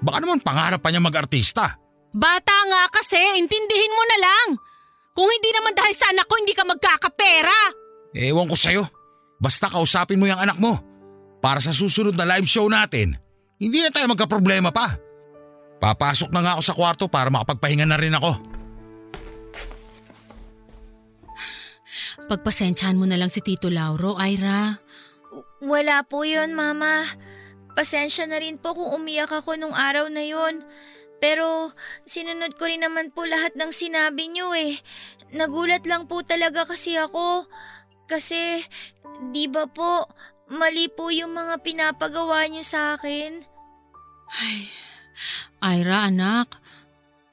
Baka naman pangarap pa niya mag-artista. Bata nga kasi, intindihin mo na lang. Kung hindi naman dahil sa anak ko, hindi ka magkakapera. Ewan ko sa'yo. Basta kausapin mo yung anak mo. Para sa susunod na live show natin, hindi na tayo magka-problema pa. Papasok na nga ako sa kwarto para makapagpahinga na rin ako. Pagpasensyahan mo na lang si Tito Lauro, Ira. Wala po yun, Mama. Pasensya na rin po kung umiyak ako nung araw na yon. Pero sinunod ko rin naman po lahat ng sinabi niyo eh. Nagulat lang po talaga kasi ako. Kasi, di ba po, mali po yung mga pinapagawa niyo sa akin. Ay, Ira anak,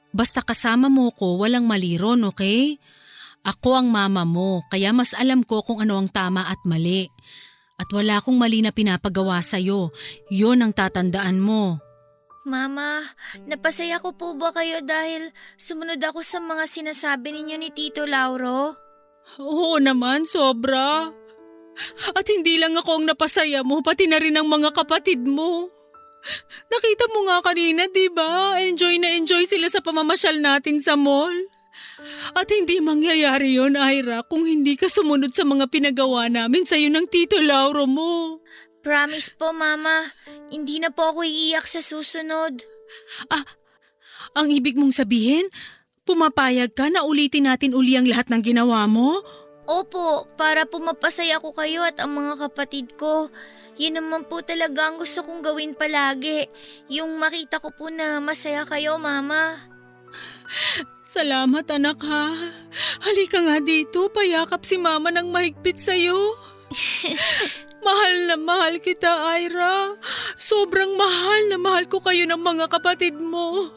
basta kasama mo ko walang mali ron, okay? Ako ang mama mo, kaya mas alam ko kung ano ang tama at mali. At wala akong mali na pinapagawa sa'yo. Yun ang tatandaan mo. Mama, napasaya ko po ba kayo dahil sumunod ako sa mga sinasabi ninyo ni Tito Lauro? Oo naman, sobra. At hindi lang ako ang napasaya mo, pati na rin ang mga kapatid mo. Nakita mo nga kanina, di ba? Enjoy na enjoy sila sa pamamasyal natin sa mall. At hindi mangyayari yon Ira, kung hindi ka sumunod sa mga pinagawa namin sa'yo ng Tito Lauro mo. Promise po, Mama. Hindi na po ako iiyak sa susunod. Ang ibig mong sabihin, pumapayag ka na ulitin natin uli ang lahat ng ginawa mo? Opo, para po mapasaya ko kayo at ang mga kapatid ko. Yun naman po talaga ang gusto kong gawin palagi. Yung makita ko po na masaya kayo, Mama. Salamat anak ha. Halika nga dito, payakap si mama ng mahigpit sa'yo. mahal na mahal kita, Ira. Sobrang mahal na mahal ko kayo ng mga kapatid mo.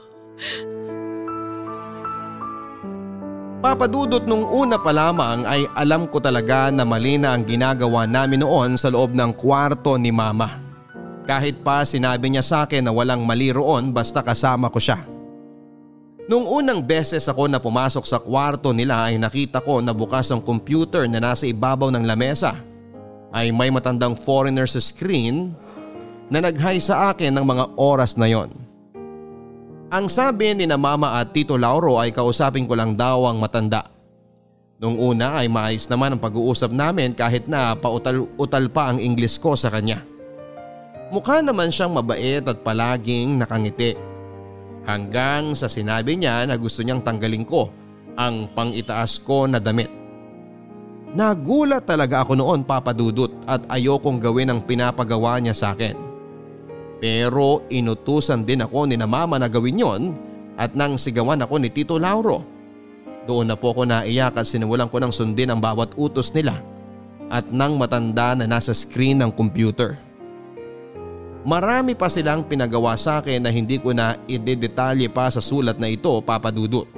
Papadudot nung una pa lamang ay alam ko talaga na mali na ang ginagawa namin noon sa loob ng kwarto ni mama. Kahit pa sinabi niya sa akin na walang mali roon basta kasama ko siya. Nung unang beses ako na pumasok sa kwarto nila ay nakita ko na bukas ang computer na nasa ibabaw ng lamesa. Ay may matandang foreigner sa screen na nag-hi sa akin ng mga oras na yon. Ang sabi ni na mama at tito Lauro ay kausapin ko lang daw ang matanda. Nung una ay maayos naman ang pag-uusap namin kahit na pautal-utal pa ang Ingles ko sa kanya. Mukha naman siyang mabait at palaging nakangiti. Hanggang sa sinabi niya na gusto niyang tanggalin ko ang pangitaas ko na damit. Nagulat talaga ako noon papadudot at ayokong gawin ang pinapagawa niya sa akin. Pero inutusan din ako ni na mama na gawin yon at nang sigawan ako ni Tito Lauro. Doon na po ako naiyak at sinimulan ko ng sundin ang bawat utos nila at nang matanda na nasa screen ng computer. Marami pa silang pinagawa sa akin na hindi ko na idedetalye pa sa sulat na ito papadudot.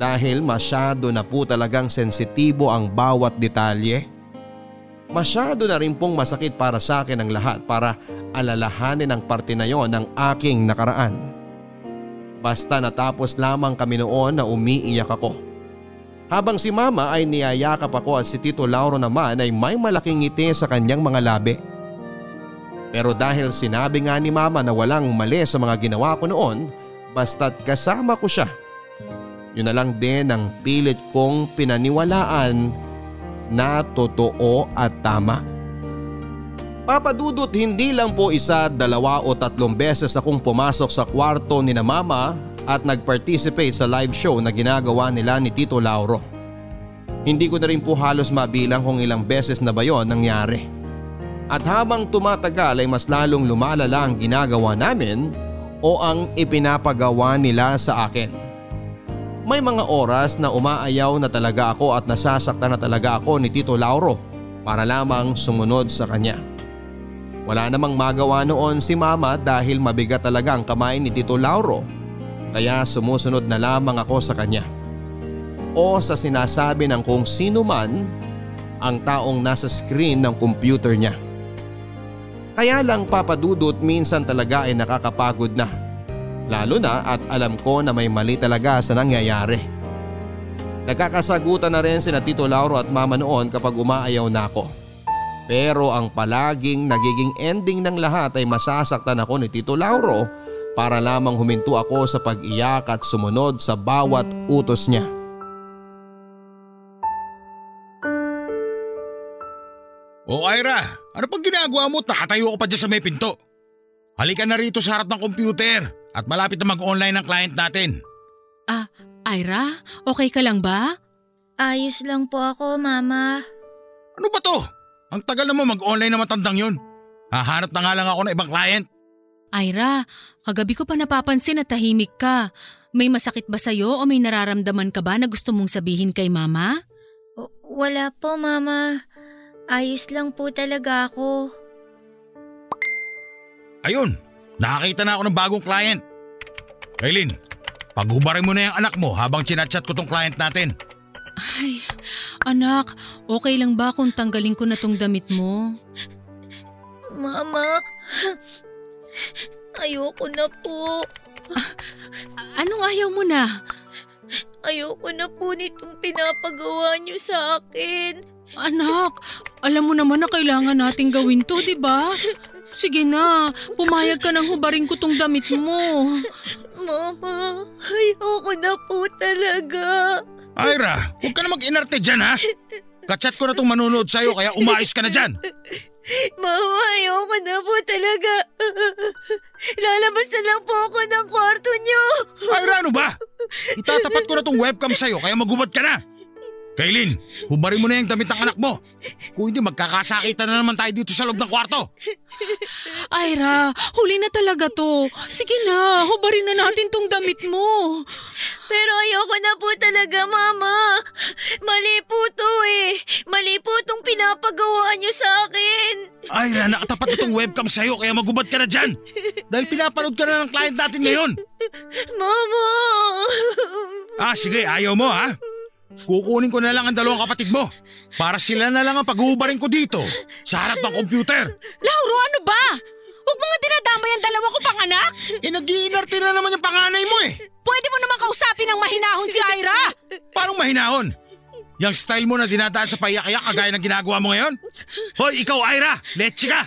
Dahil masyado na po talagang sensitibo ang bawat detalye. Masyado na rin pong masakit para sa akin ang lahat para alalahanin ang parte na yon ng aking nakaraan. Basta natapos lamang kami noon na umiiyak ako. Habang si mama ay niyayakap ako at si Tito Lauro naman ay may malaking ngiti sa kanyang mga labi. Pero dahil sinabi nga ni mama na walang mali sa mga ginawa ko noon, basta't kasama ko siya. Yun na lang din ang pilit kong pinaniwalaan na totoo at tama. Papadudot hindi lang po isa, dalawa o tatlong beses akong pumasok sa kwarto ni na mama at nag-participate sa live show na ginagawa nila ni Tito Lauro. Hindi ko na rin po halos mabilang kung ilang beses na ba yon nangyari. At habang tumatagal ay mas lalong lumalala ang ginagawa namin o ang ipinapagawa nila sa akin. May mga oras na umaayaw na talaga ako at nasasaktan na talaga ako ni Tito Lauro para lamang sumunod sa kanya. Wala namang magawa noon si mama dahil mabigat talaga ang kamay ni Tito Lauro kaya sumusunod na lamang ako sa kanya. O sa sinasabi ng kung sino man ang taong nasa screen ng computer niya. Kaya lang papadudot minsan talaga ay nakakapagod na. Lalo na at alam ko na may mali talaga sa nangyayari. Nagkakasagutan na rin sina Tito Lauro at mama noon kapag umaayaw na ako. Pero ang palaging nagiging ending ng lahat ay masasaktan ako ni Tito Lauro para lamang huminto ako sa pag-iyak at sumunod sa bawat utos niya. O Ira, ano pang ginagawa mo? Nakatayo ko pa dyan sa may pinto. Halika na rito sa harap ng computer at malapit na mag-online ng client natin. Ah, Ira, okay ka lang ba? Ayos lang po ako, Mama. Ano ba to? Ang tagal na mo mag-online na matandang yun. Hahanap na nga lang ako ng ibang client. Ira, kagabi ko pa napapansin na tahimik ka. May masakit ba sa'yo o may nararamdaman ka ba na gusto mong sabihin kay mama? W- wala po, Mama. Ayos lang po talaga ako. Ayun, nakakita na ako ng bagong client. Kailin, paghubarin mo na yung anak mo habang chinachat ko tong client natin. Ay, anak, okay lang ba kung tanggalin ko na tong damit mo? Mama, ayoko na po. Anong ayaw mo na? Ayoko na po nitong pinapagawa niyo sa akin. Anak, alam mo naman na kailangan nating gawin to, di ba? Sige na, pumayag ka nang hubarin ko tong damit mo. Mama, ayoko na po talaga. Ira, huwag ka na mag-inarte dyan ha. Kachat ko na tong manunood sa'yo kaya umayos ka na dyan. Mama, ayoko na po talaga. Lalabas na lang po ako ng kwarto niyo. Ira, ano ba? Itatapat ko na tong webcam sa'yo kaya magubad ka na. Kailin, hubarin mo na yung damit ng anak mo. Kung hindi magkakasakitan na naman tayo dito sa loob ng kwarto. Ira, huli na talaga to. Sige na, hubarin na natin tong damit mo. Pero ayoko na po talaga, Mama. Mali po to eh. Mali po tong pinapagawa niyo sa akin. Ira, nakatapat na tong webcam sa'yo kaya magubad ka na dyan. Dahil pinapanood ka na ng client natin ngayon. Mama! Ah, sige, ayaw mo ha? Kukunin ko na lang ang dalawang kapatid mo para sila na lang ang paghuhubarin ko dito sa harap ng computer. Lauro, ano ba? Huwag mo nga dinadamay ang dalawa ko pang anak. Eh, nag-iinarte na naman yung panganay mo eh. Pwede mo naman kausapin ng mahinahon si Ira. Parang mahinahon. Yung style mo na dinadaan sa payak-ayak kagaya ng ginagawa mo ngayon? Hoy, ikaw Ira, let's ka!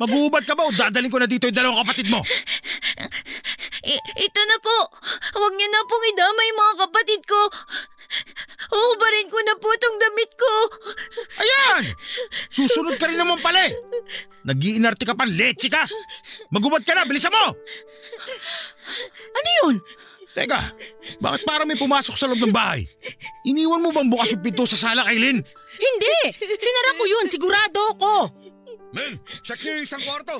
Maghuhubad ka ba o dadaling ko na dito yung dalawang kapatid mo? I- ito na po. Huwag niyo na pong idamay mga kapatid ko. Uhubarin ko na po tong damit ko. Ayan! Susunod ka rin naman pala eh. Nag-iinarte ka pa, leche ka! Magubad ka na, bilisan mo! Ano yun? Teka, bakit parang may pumasok sa loob ng bahay? Iniwan mo bang bukas yung pinto sa sala, Kailin? Hindi! Sinara ko yun, sigurado ako. Men, check niyo yung isang kwarto.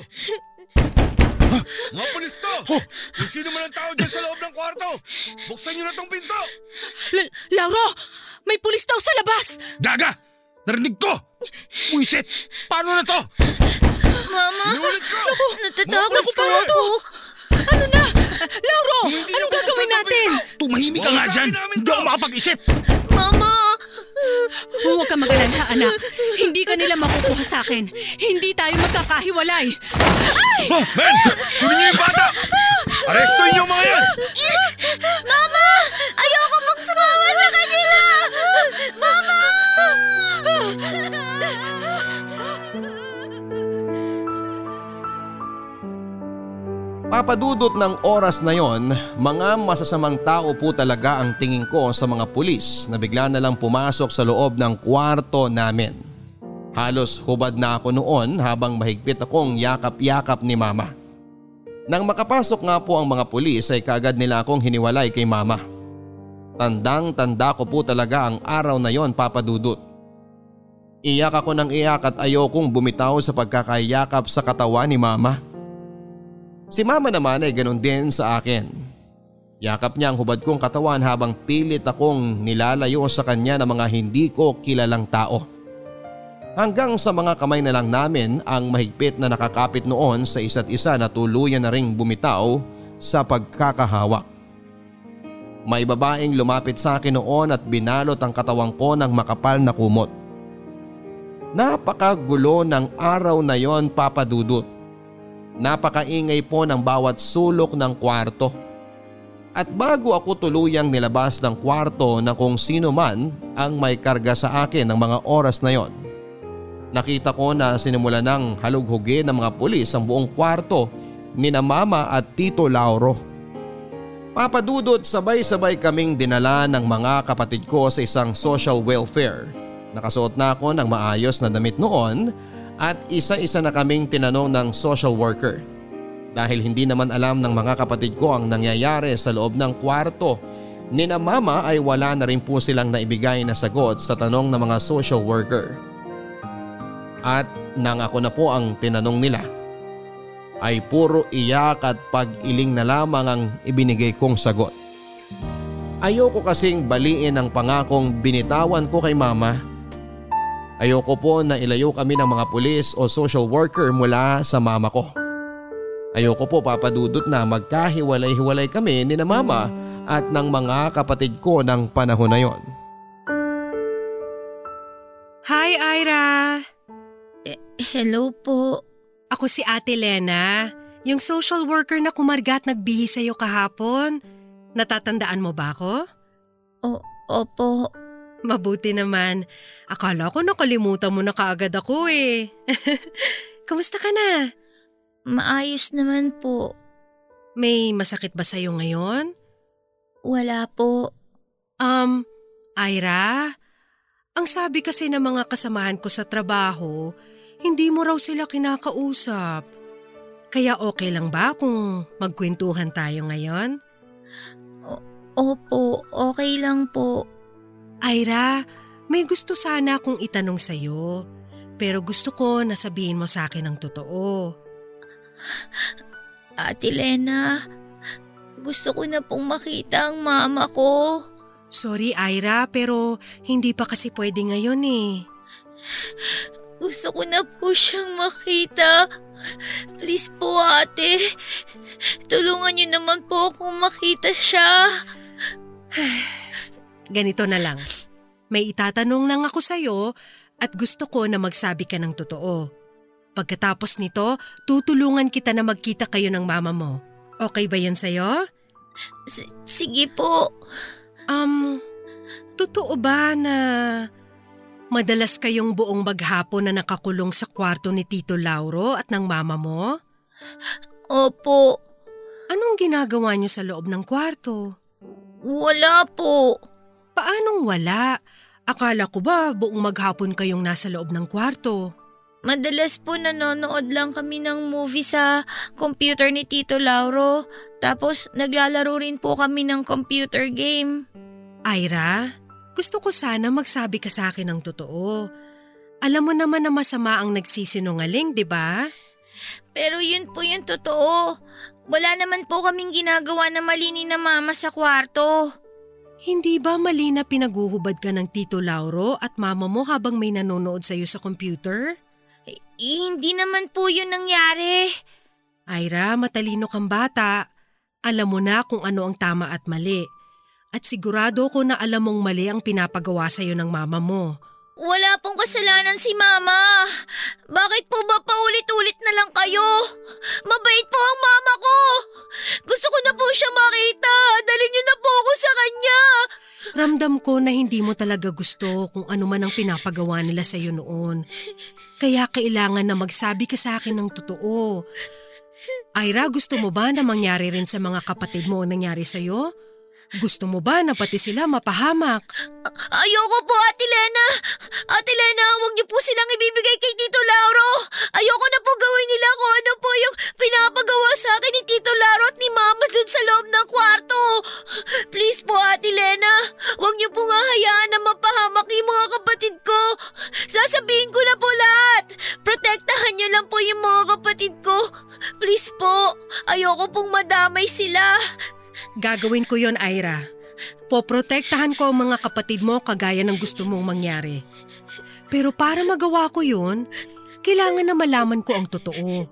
Mga pulis to! Kung sino man ang tao dyan sa loob ng kwarto, buksan niyo na tong pinto! L- Lauro, may pulis daw sa labas. Gaga! Narinig ko! Buisit! Paano na to? Mama, Inulit ko! natatakot po pulis ako. Ano na? Lauro, anong na gagawin natin? Tumahimik ka nga dyan! Hindi to! ako makapag-isip! Huwag ka mag-alala, anak. Hindi ka nila makukuha sa akin. Hindi tayo magkakahiwalay. Oh, men! Kunin niyo yung bata! Arestuin niyo mga yan! Papadudot ng oras na yon, mga masasamang tao po talaga ang tingin ko sa mga pulis na bigla na lang pumasok sa loob ng kwarto namin. Halos hubad na ako noon habang mahigpit akong yakap-yakap ni mama. Nang makapasok nga po ang mga pulis ay kagad nila akong hiniwalay kay mama. Tandang tanda ko po talaga ang araw na yon papadudot. Iyak ako ng iyak at ayokong bumitaw sa pagkakayakap sa katawan ni mama. Si mama naman ay ganun din sa akin. Yakap niya ang hubad kong katawan habang pilit akong nilalayo sa kanya ng mga hindi ko kilalang tao. Hanggang sa mga kamay na lang namin ang mahigpit na nakakapit noon sa isa't isa na tuluyan na ring bumitaw sa pagkakahawak. May babaeng lumapit sa akin noon at binalot ang katawan ko ng makapal na kumot. Napakagulo ng araw na yon papadudot. Napakaingay po ng bawat sulok ng kwarto. At bago ako tuluyang nilabas ng kwarto na kung sino man ang may karga sa akin ng mga oras na yon, Nakita ko na sinimula ng halughugin ng mga pulis ang buong kwarto ni na mama at tito Lauro. Papadudot sabay-sabay kaming dinala ng mga kapatid ko sa isang social welfare. Nakasuot na ako ng maayos na damit noon at isa-isa na kaming tinanong ng social worker. Dahil hindi naman alam ng mga kapatid ko ang nangyayari sa loob ng kwarto ni na mama ay wala na rin po silang naibigay na sagot sa tanong ng mga social worker. At nang ako na po ang tinanong nila ay puro iyak at pag-iling na lamang ang ibinigay kong sagot. Ayoko kasing baliin ang pangakong binitawan ko kay mama. Ayoko po na ilayo kami ng mga pulis o social worker mula sa mama ko. Ayoko po papadudot na magkahiwalay-hiwalay kami ni na mama at ng mga kapatid ko ng panahon na yon. Hi, Ira! Hello po. Ako si Ate Lena, yung social worker na kumargat nagbihis sa'yo kahapon. Natatandaan mo ba ako? O, opo. Mabuti naman. Akala ko nakalimutan mo na kaagad ako eh. Kamusta ka na? Maayos naman po. May masakit ba sa'yo ngayon? Wala po. Um, Ira, ang sabi kasi ng mga kasamahan ko sa trabaho, hindi mo raw sila kinakausap. Kaya okay lang ba kung magkwentuhan tayo ngayon? Opo, okay lang po. Ira, may gusto sana akong itanong sa'yo. Pero gusto ko na sabihin mo sa akin ang totoo. Ate Lena, gusto ko na pong makita ang mama ko. Sorry Ira, pero hindi pa kasi pwede ngayon eh. Gusto ko na po siyang makita. Please po ate, tulungan niyo naman po akong makita siya. Ganito na lang. May itatanong lang ako sa'yo at gusto ko na magsabi ka ng totoo. Pagkatapos nito, tutulungan kita na magkita kayo ng mama mo. Okay ba yun sa'yo? S- sige po. Um, totoo ba na madalas kayong buong maghapon na nakakulong sa kwarto ni Tito Lauro at ng mama mo? Opo, Anong ginagawa niyo sa loob ng kwarto? wala po. Paanong wala? Akala ko ba buong maghapon kayong nasa loob ng kwarto? Madalas po nanonood lang kami ng movie sa computer ni Tito Lauro. Tapos naglalaro rin po kami ng computer game. Ira, gusto ko sana magsabi ka sa akin ng totoo. Alam mo naman na masama ang nagsisinungaling, di ba? Pero yun po yung totoo. Wala naman po kaming ginagawa na mali ni na mama sa kwarto. Hindi ba mali na pinaguhubad ka ng Tito Lauro at mama mo habang may nanonood sa'yo sa computer? Eh, hindi naman po yun nangyari. Ira, matalino kang bata. Alam mo na kung ano ang tama at mali. At sigurado ko na alam mong mali ang pinapagawa sa'yo ng mama mo. Wala pong kasalanan si mama. Bakit po ba paulit-ulit na lang kayo? Mabait po ang mama ko. Gusto ko na po siya makita. Dalhin niyo na po ako sa kanya. Ramdam ko na hindi mo talaga gusto kung ano man ang pinapagawa nila sa'yo noon. Kaya kailangan na magsabi ka sa akin ng totoo. Ira, gusto mo ba na mangyari rin sa mga kapatid mo ang nangyari sa'yo? Gusto mo ba na pati sila mapahamak? Ayoko po, Ate Lena. Ate Lena, huwag niyo po silang ibibigay kay Tito Lauro. Ayoko na po gawin nila kung ano po yung pinapagawa sa akin ni Tito Lauro at ni Mama dun sa loob ng kwarto. Please po, Ate Lena. Huwag niyo po nga hayaan na mapahamak yung mga kapatid ko. Sasabihin ko na po lahat. Protektahan niyo lang po yung mga kapatid ko. Please po, ayoko pong madamay sila. Gagawin ko yon Ira. Poprotektahan ko ang mga kapatid mo kagaya ng gusto mong mangyari. Pero para magawa ko yun, kailangan na malaman ko ang totoo.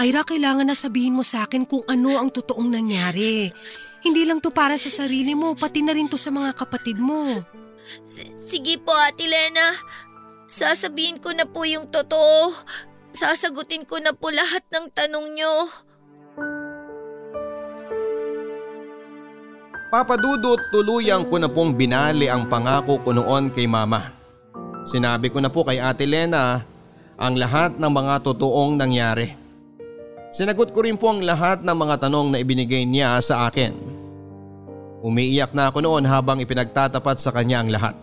Ira, kailangan na sabihin mo sa akin kung ano ang totoong nangyari. Hindi lang to para sa sarili mo, pati na rin to sa mga kapatid mo. S- sige po, Ate Lena. Sasabihin ko na po yung totoo. Sasagutin ko na po lahat ng tanong nyo. Papadudot tuluyang ko na pong binali ang pangako ko noon kay mama. Sinabi ko na po kay Ate Lena ang lahat ng mga totoong nangyari. Sinagot ko rin po ang lahat ng mga tanong na ibinigay niya sa akin. Umiiyak na ako noon habang ipinagtatapat sa kanya ang lahat.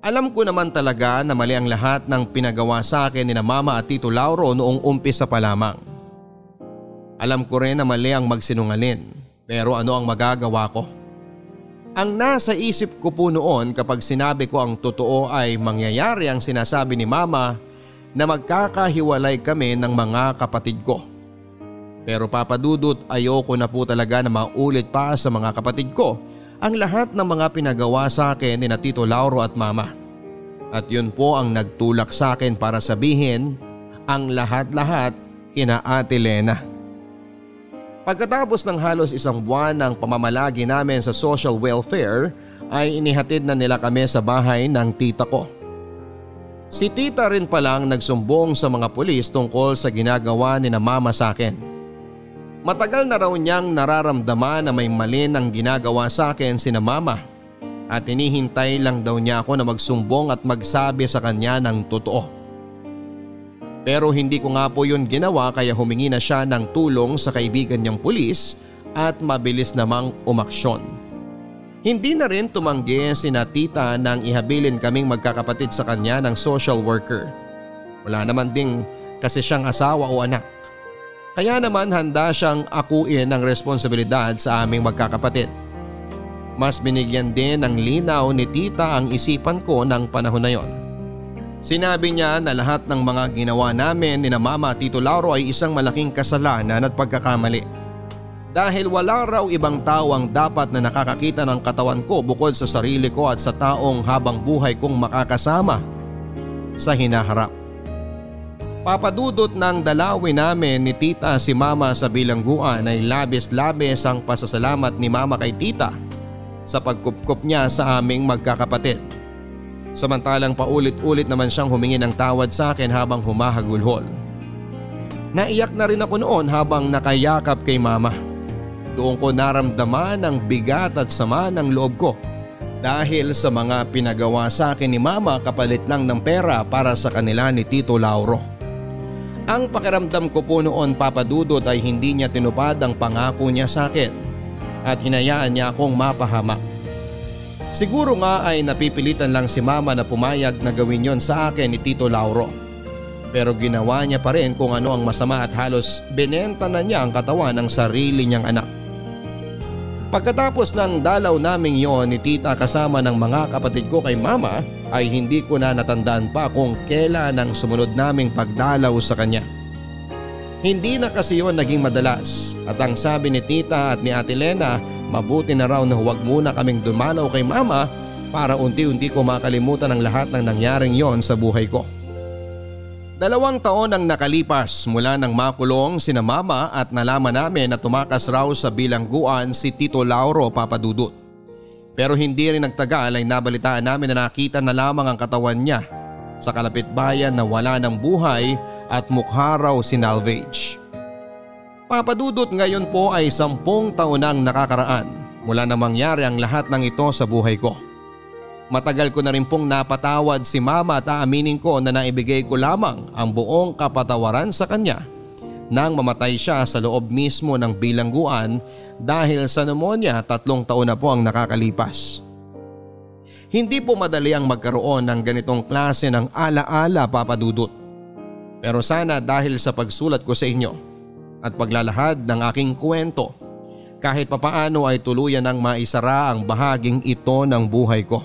Alam ko naman talaga na mali ang lahat ng pinagawa sa akin ni na Mama at Tito Lauro noong umpisa pa lamang. Alam ko rin na mali ang magsinungalin pero ano ang magagawa ko? Ang nasa isip ko po noon kapag sinabi ko ang totoo ay mangyayari ang sinasabi ni Mama na magkakahiwalay kami ng mga kapatid ko. Pero papadudot ayoko na po talaga na maulit pa sa mga kapatid ko ang lahat ng mga pinagawa sa akin ni na Tito Lauro at Mama. At yun po ang nagtulak sa akin para sabihin ang lahat-lahat kina Ate Lena. Pagkatapos ng halos isang buwan ng pamamalagi namin sa social welfare ay inihatid na nila kami sa bahay ng tita ko. Si tita rin palang nagsumbong sa mga pulis tungkol sa ginagawa ni na mama sa akin. Matagal na raw niyang nararamdaman na may mali ng ginagawa sa akin si na mama at hinihintay lang daw niya ako na magsumbong at magsabi sa kanya ng totoo. Pero hindi ko nga po yun ginawa kaya humingi na siya ng tulong sa kaibigan niyang pulis at mabilis namang umaksyon. Hindi na rin tumanggi si na tita nang ihabilin kaming magkakapatid sa kanya ng social worker. Wala naman ding kasi siyang asawa o anak. Kaya naman handa siyang akuin ang responsibilidad sa aming magkakapatid. Mas binigyan din ng linaw ni tita ang isipan ko ng panahon na yon. Sinabi niya na lahat ng mga ginawa namin ni na mama at tito Lauro ay isang malaking kasalanan at pagkakamali. Dahil wala raw ibang tao ang dapat na nakakakita ng katawan ko bukod sa sarili ko at sa taong habang buhay kong makakasama sa hinaharap. Papadudot ng dalawin namin ni tita si mama sa bilangguan ay labis-labis ang pasasalamat ni mama kay tita sa pagkupkup niya sa aming magkakapatid. Samantalang paulit-ulit naman siyang humingi ng tawad sa akin habang humahagulhol. Naiyak na rin ako noon habang nakayakap kay mama. Doon ko naramdaman ang bigat at sama ng loob ko dahil sa mga pinagawa sa akin ni mama kapalit lang ng pera para sa kanila ni Tito Lauro. Ang pakiramdam ko po noon papadudot ay hindi niya tinupad ang pangako niya sa akin at hinayaan niya akong mapahamak. Siguro nga ay napipilitan lang si mama na pumayag na gawin yon sa akin ni Tito Lauro. Pero ginawa niya pa rin kung ano ang masama at halos binenta na niya ang katawan ng sarili niyang anak. Pagkatapos ng dalaw naming yon ni tita kasama ng mga kapatid ko kay mama ay hindi ko na natandaan pa kung kailan ang sumunod naming pagdalaw sa kanya. Hindi na kasi yon naging madalas at ang sabi ni tita at ni ate Lena mabuti na raw na huwag muna kaming dumalaw kay mama para unti-unti ko makalimutan ang lahat ng nangyaring yon sa buhay ko. Dalawang taon ang nakalipas mula nang makulong sina mama at nalaman namin na tumakas raw sa bilangguan si Tito Lauro Papadudut. Pero hindi rin nagtagal ay nabalitaan namin na nakita na lamang ang katawan niya sa kalapit bayan na wala ng buhay at mukha raw sinalvage. Papadudot ngayon po ay sampung taon nang nakakaraan mula na mangyari ang lahat ng ito sa buhay ko. Matagal ko na rin pong napatawad si mama at aaminin ko na naibigay ko lamang ang buong kapatawaran sa kanya nang mamatay siya sa loob mismo ng bilangguan dahil sa pneumonia tatlong taon na po ang nakakalipas. Hindi po madali ang magkaroon ng ganitong klase ng alaala papadudot. Pero sana dahil sa pagsulat ko sa inyo at paglalahad ng aking kwento kahit papaano ay tuluyan ng maisara ang bahaging ito ng buhay ko.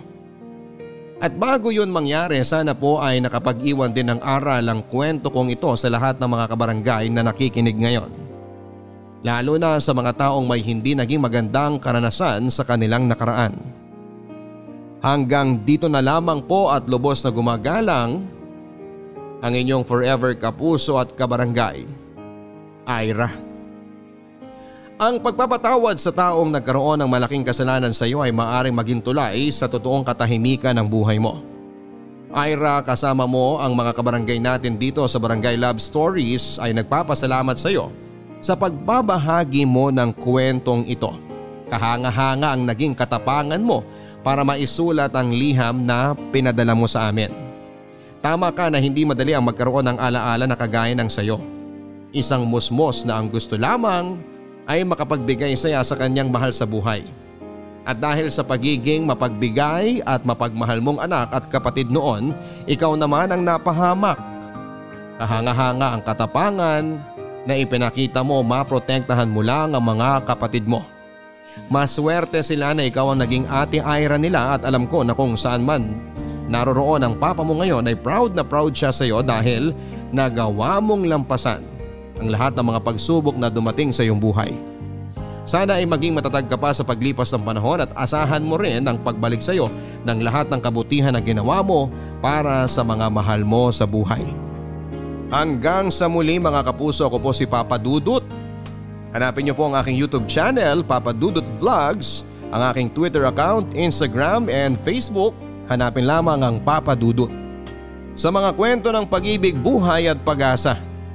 At bago yun mangyari sana po ay nakapag-iwan din ng aral ang kwento kong ito sa lahat ng mga kabarangay na nakikinig ngayon. Lalo na sa mga taong may hindi naging magandang karanasan sa kanilang nakaraan. Hanggang dito na lamang po at lubos na gumagalang ang inyong forever kapuso at kabarangay, Ira. Ang pagpapatawad sa taong nagkaroon ng malaking kasalanan sa iyo ay maaring maging tulay sa totoong katahimikan ng buhay mo. Ira kasama mo ang mga kabarangay natin dito sa Barangay Love Stories ay nagpapasalamat sa iyo sa pagbabahagi mo ng kwentong ito. Kahanga-hanga ang naging katapangan mo para maisulat ang liham na pinadala mo sa amin. Tama ka na hindi madali ang magkaroon ng alaala na kagaya ng sayo. Isang musmos na ang gusto lamang ay makapagbigay saya sa kanyang mahal sa buhay. At dahil sa pagiging mapagbigay at mapagmahal mong anak at kapatid noon, ikaw naman ang napahamak. Kahanga-hanga ang katapangan na ipinakita mo maprotektahan mo lang ang mga kapatid mo. Maswerte sila na ikaw ang naging ate Ira nila at alam ko na kung saan man naroroon ang papa mo ngayon ay proud na proud siya sa iyo dahil nagawa mong lampasan ang lahat ng mga pagsubok na dumating sa iyong buhay. Sana ay maging matatag ka pa sa paglipas ng panahon at asahan mo rin ang pagbalik sa iyo ng lahat ng kabutihan na ginawa mo para sa mga mahal mo sa buhay. Hanggang sa muli mga kapuso ako po si Papa Dudut. Hanapin niyo po ang aking YouTube channel Papa Dudut Vlogs, ang aking Twitter account, Instagram and Facebook. Hanapin lamang ang Papa Dudut. Sa mga kwento ng pag-ibig, buhay at pag-asa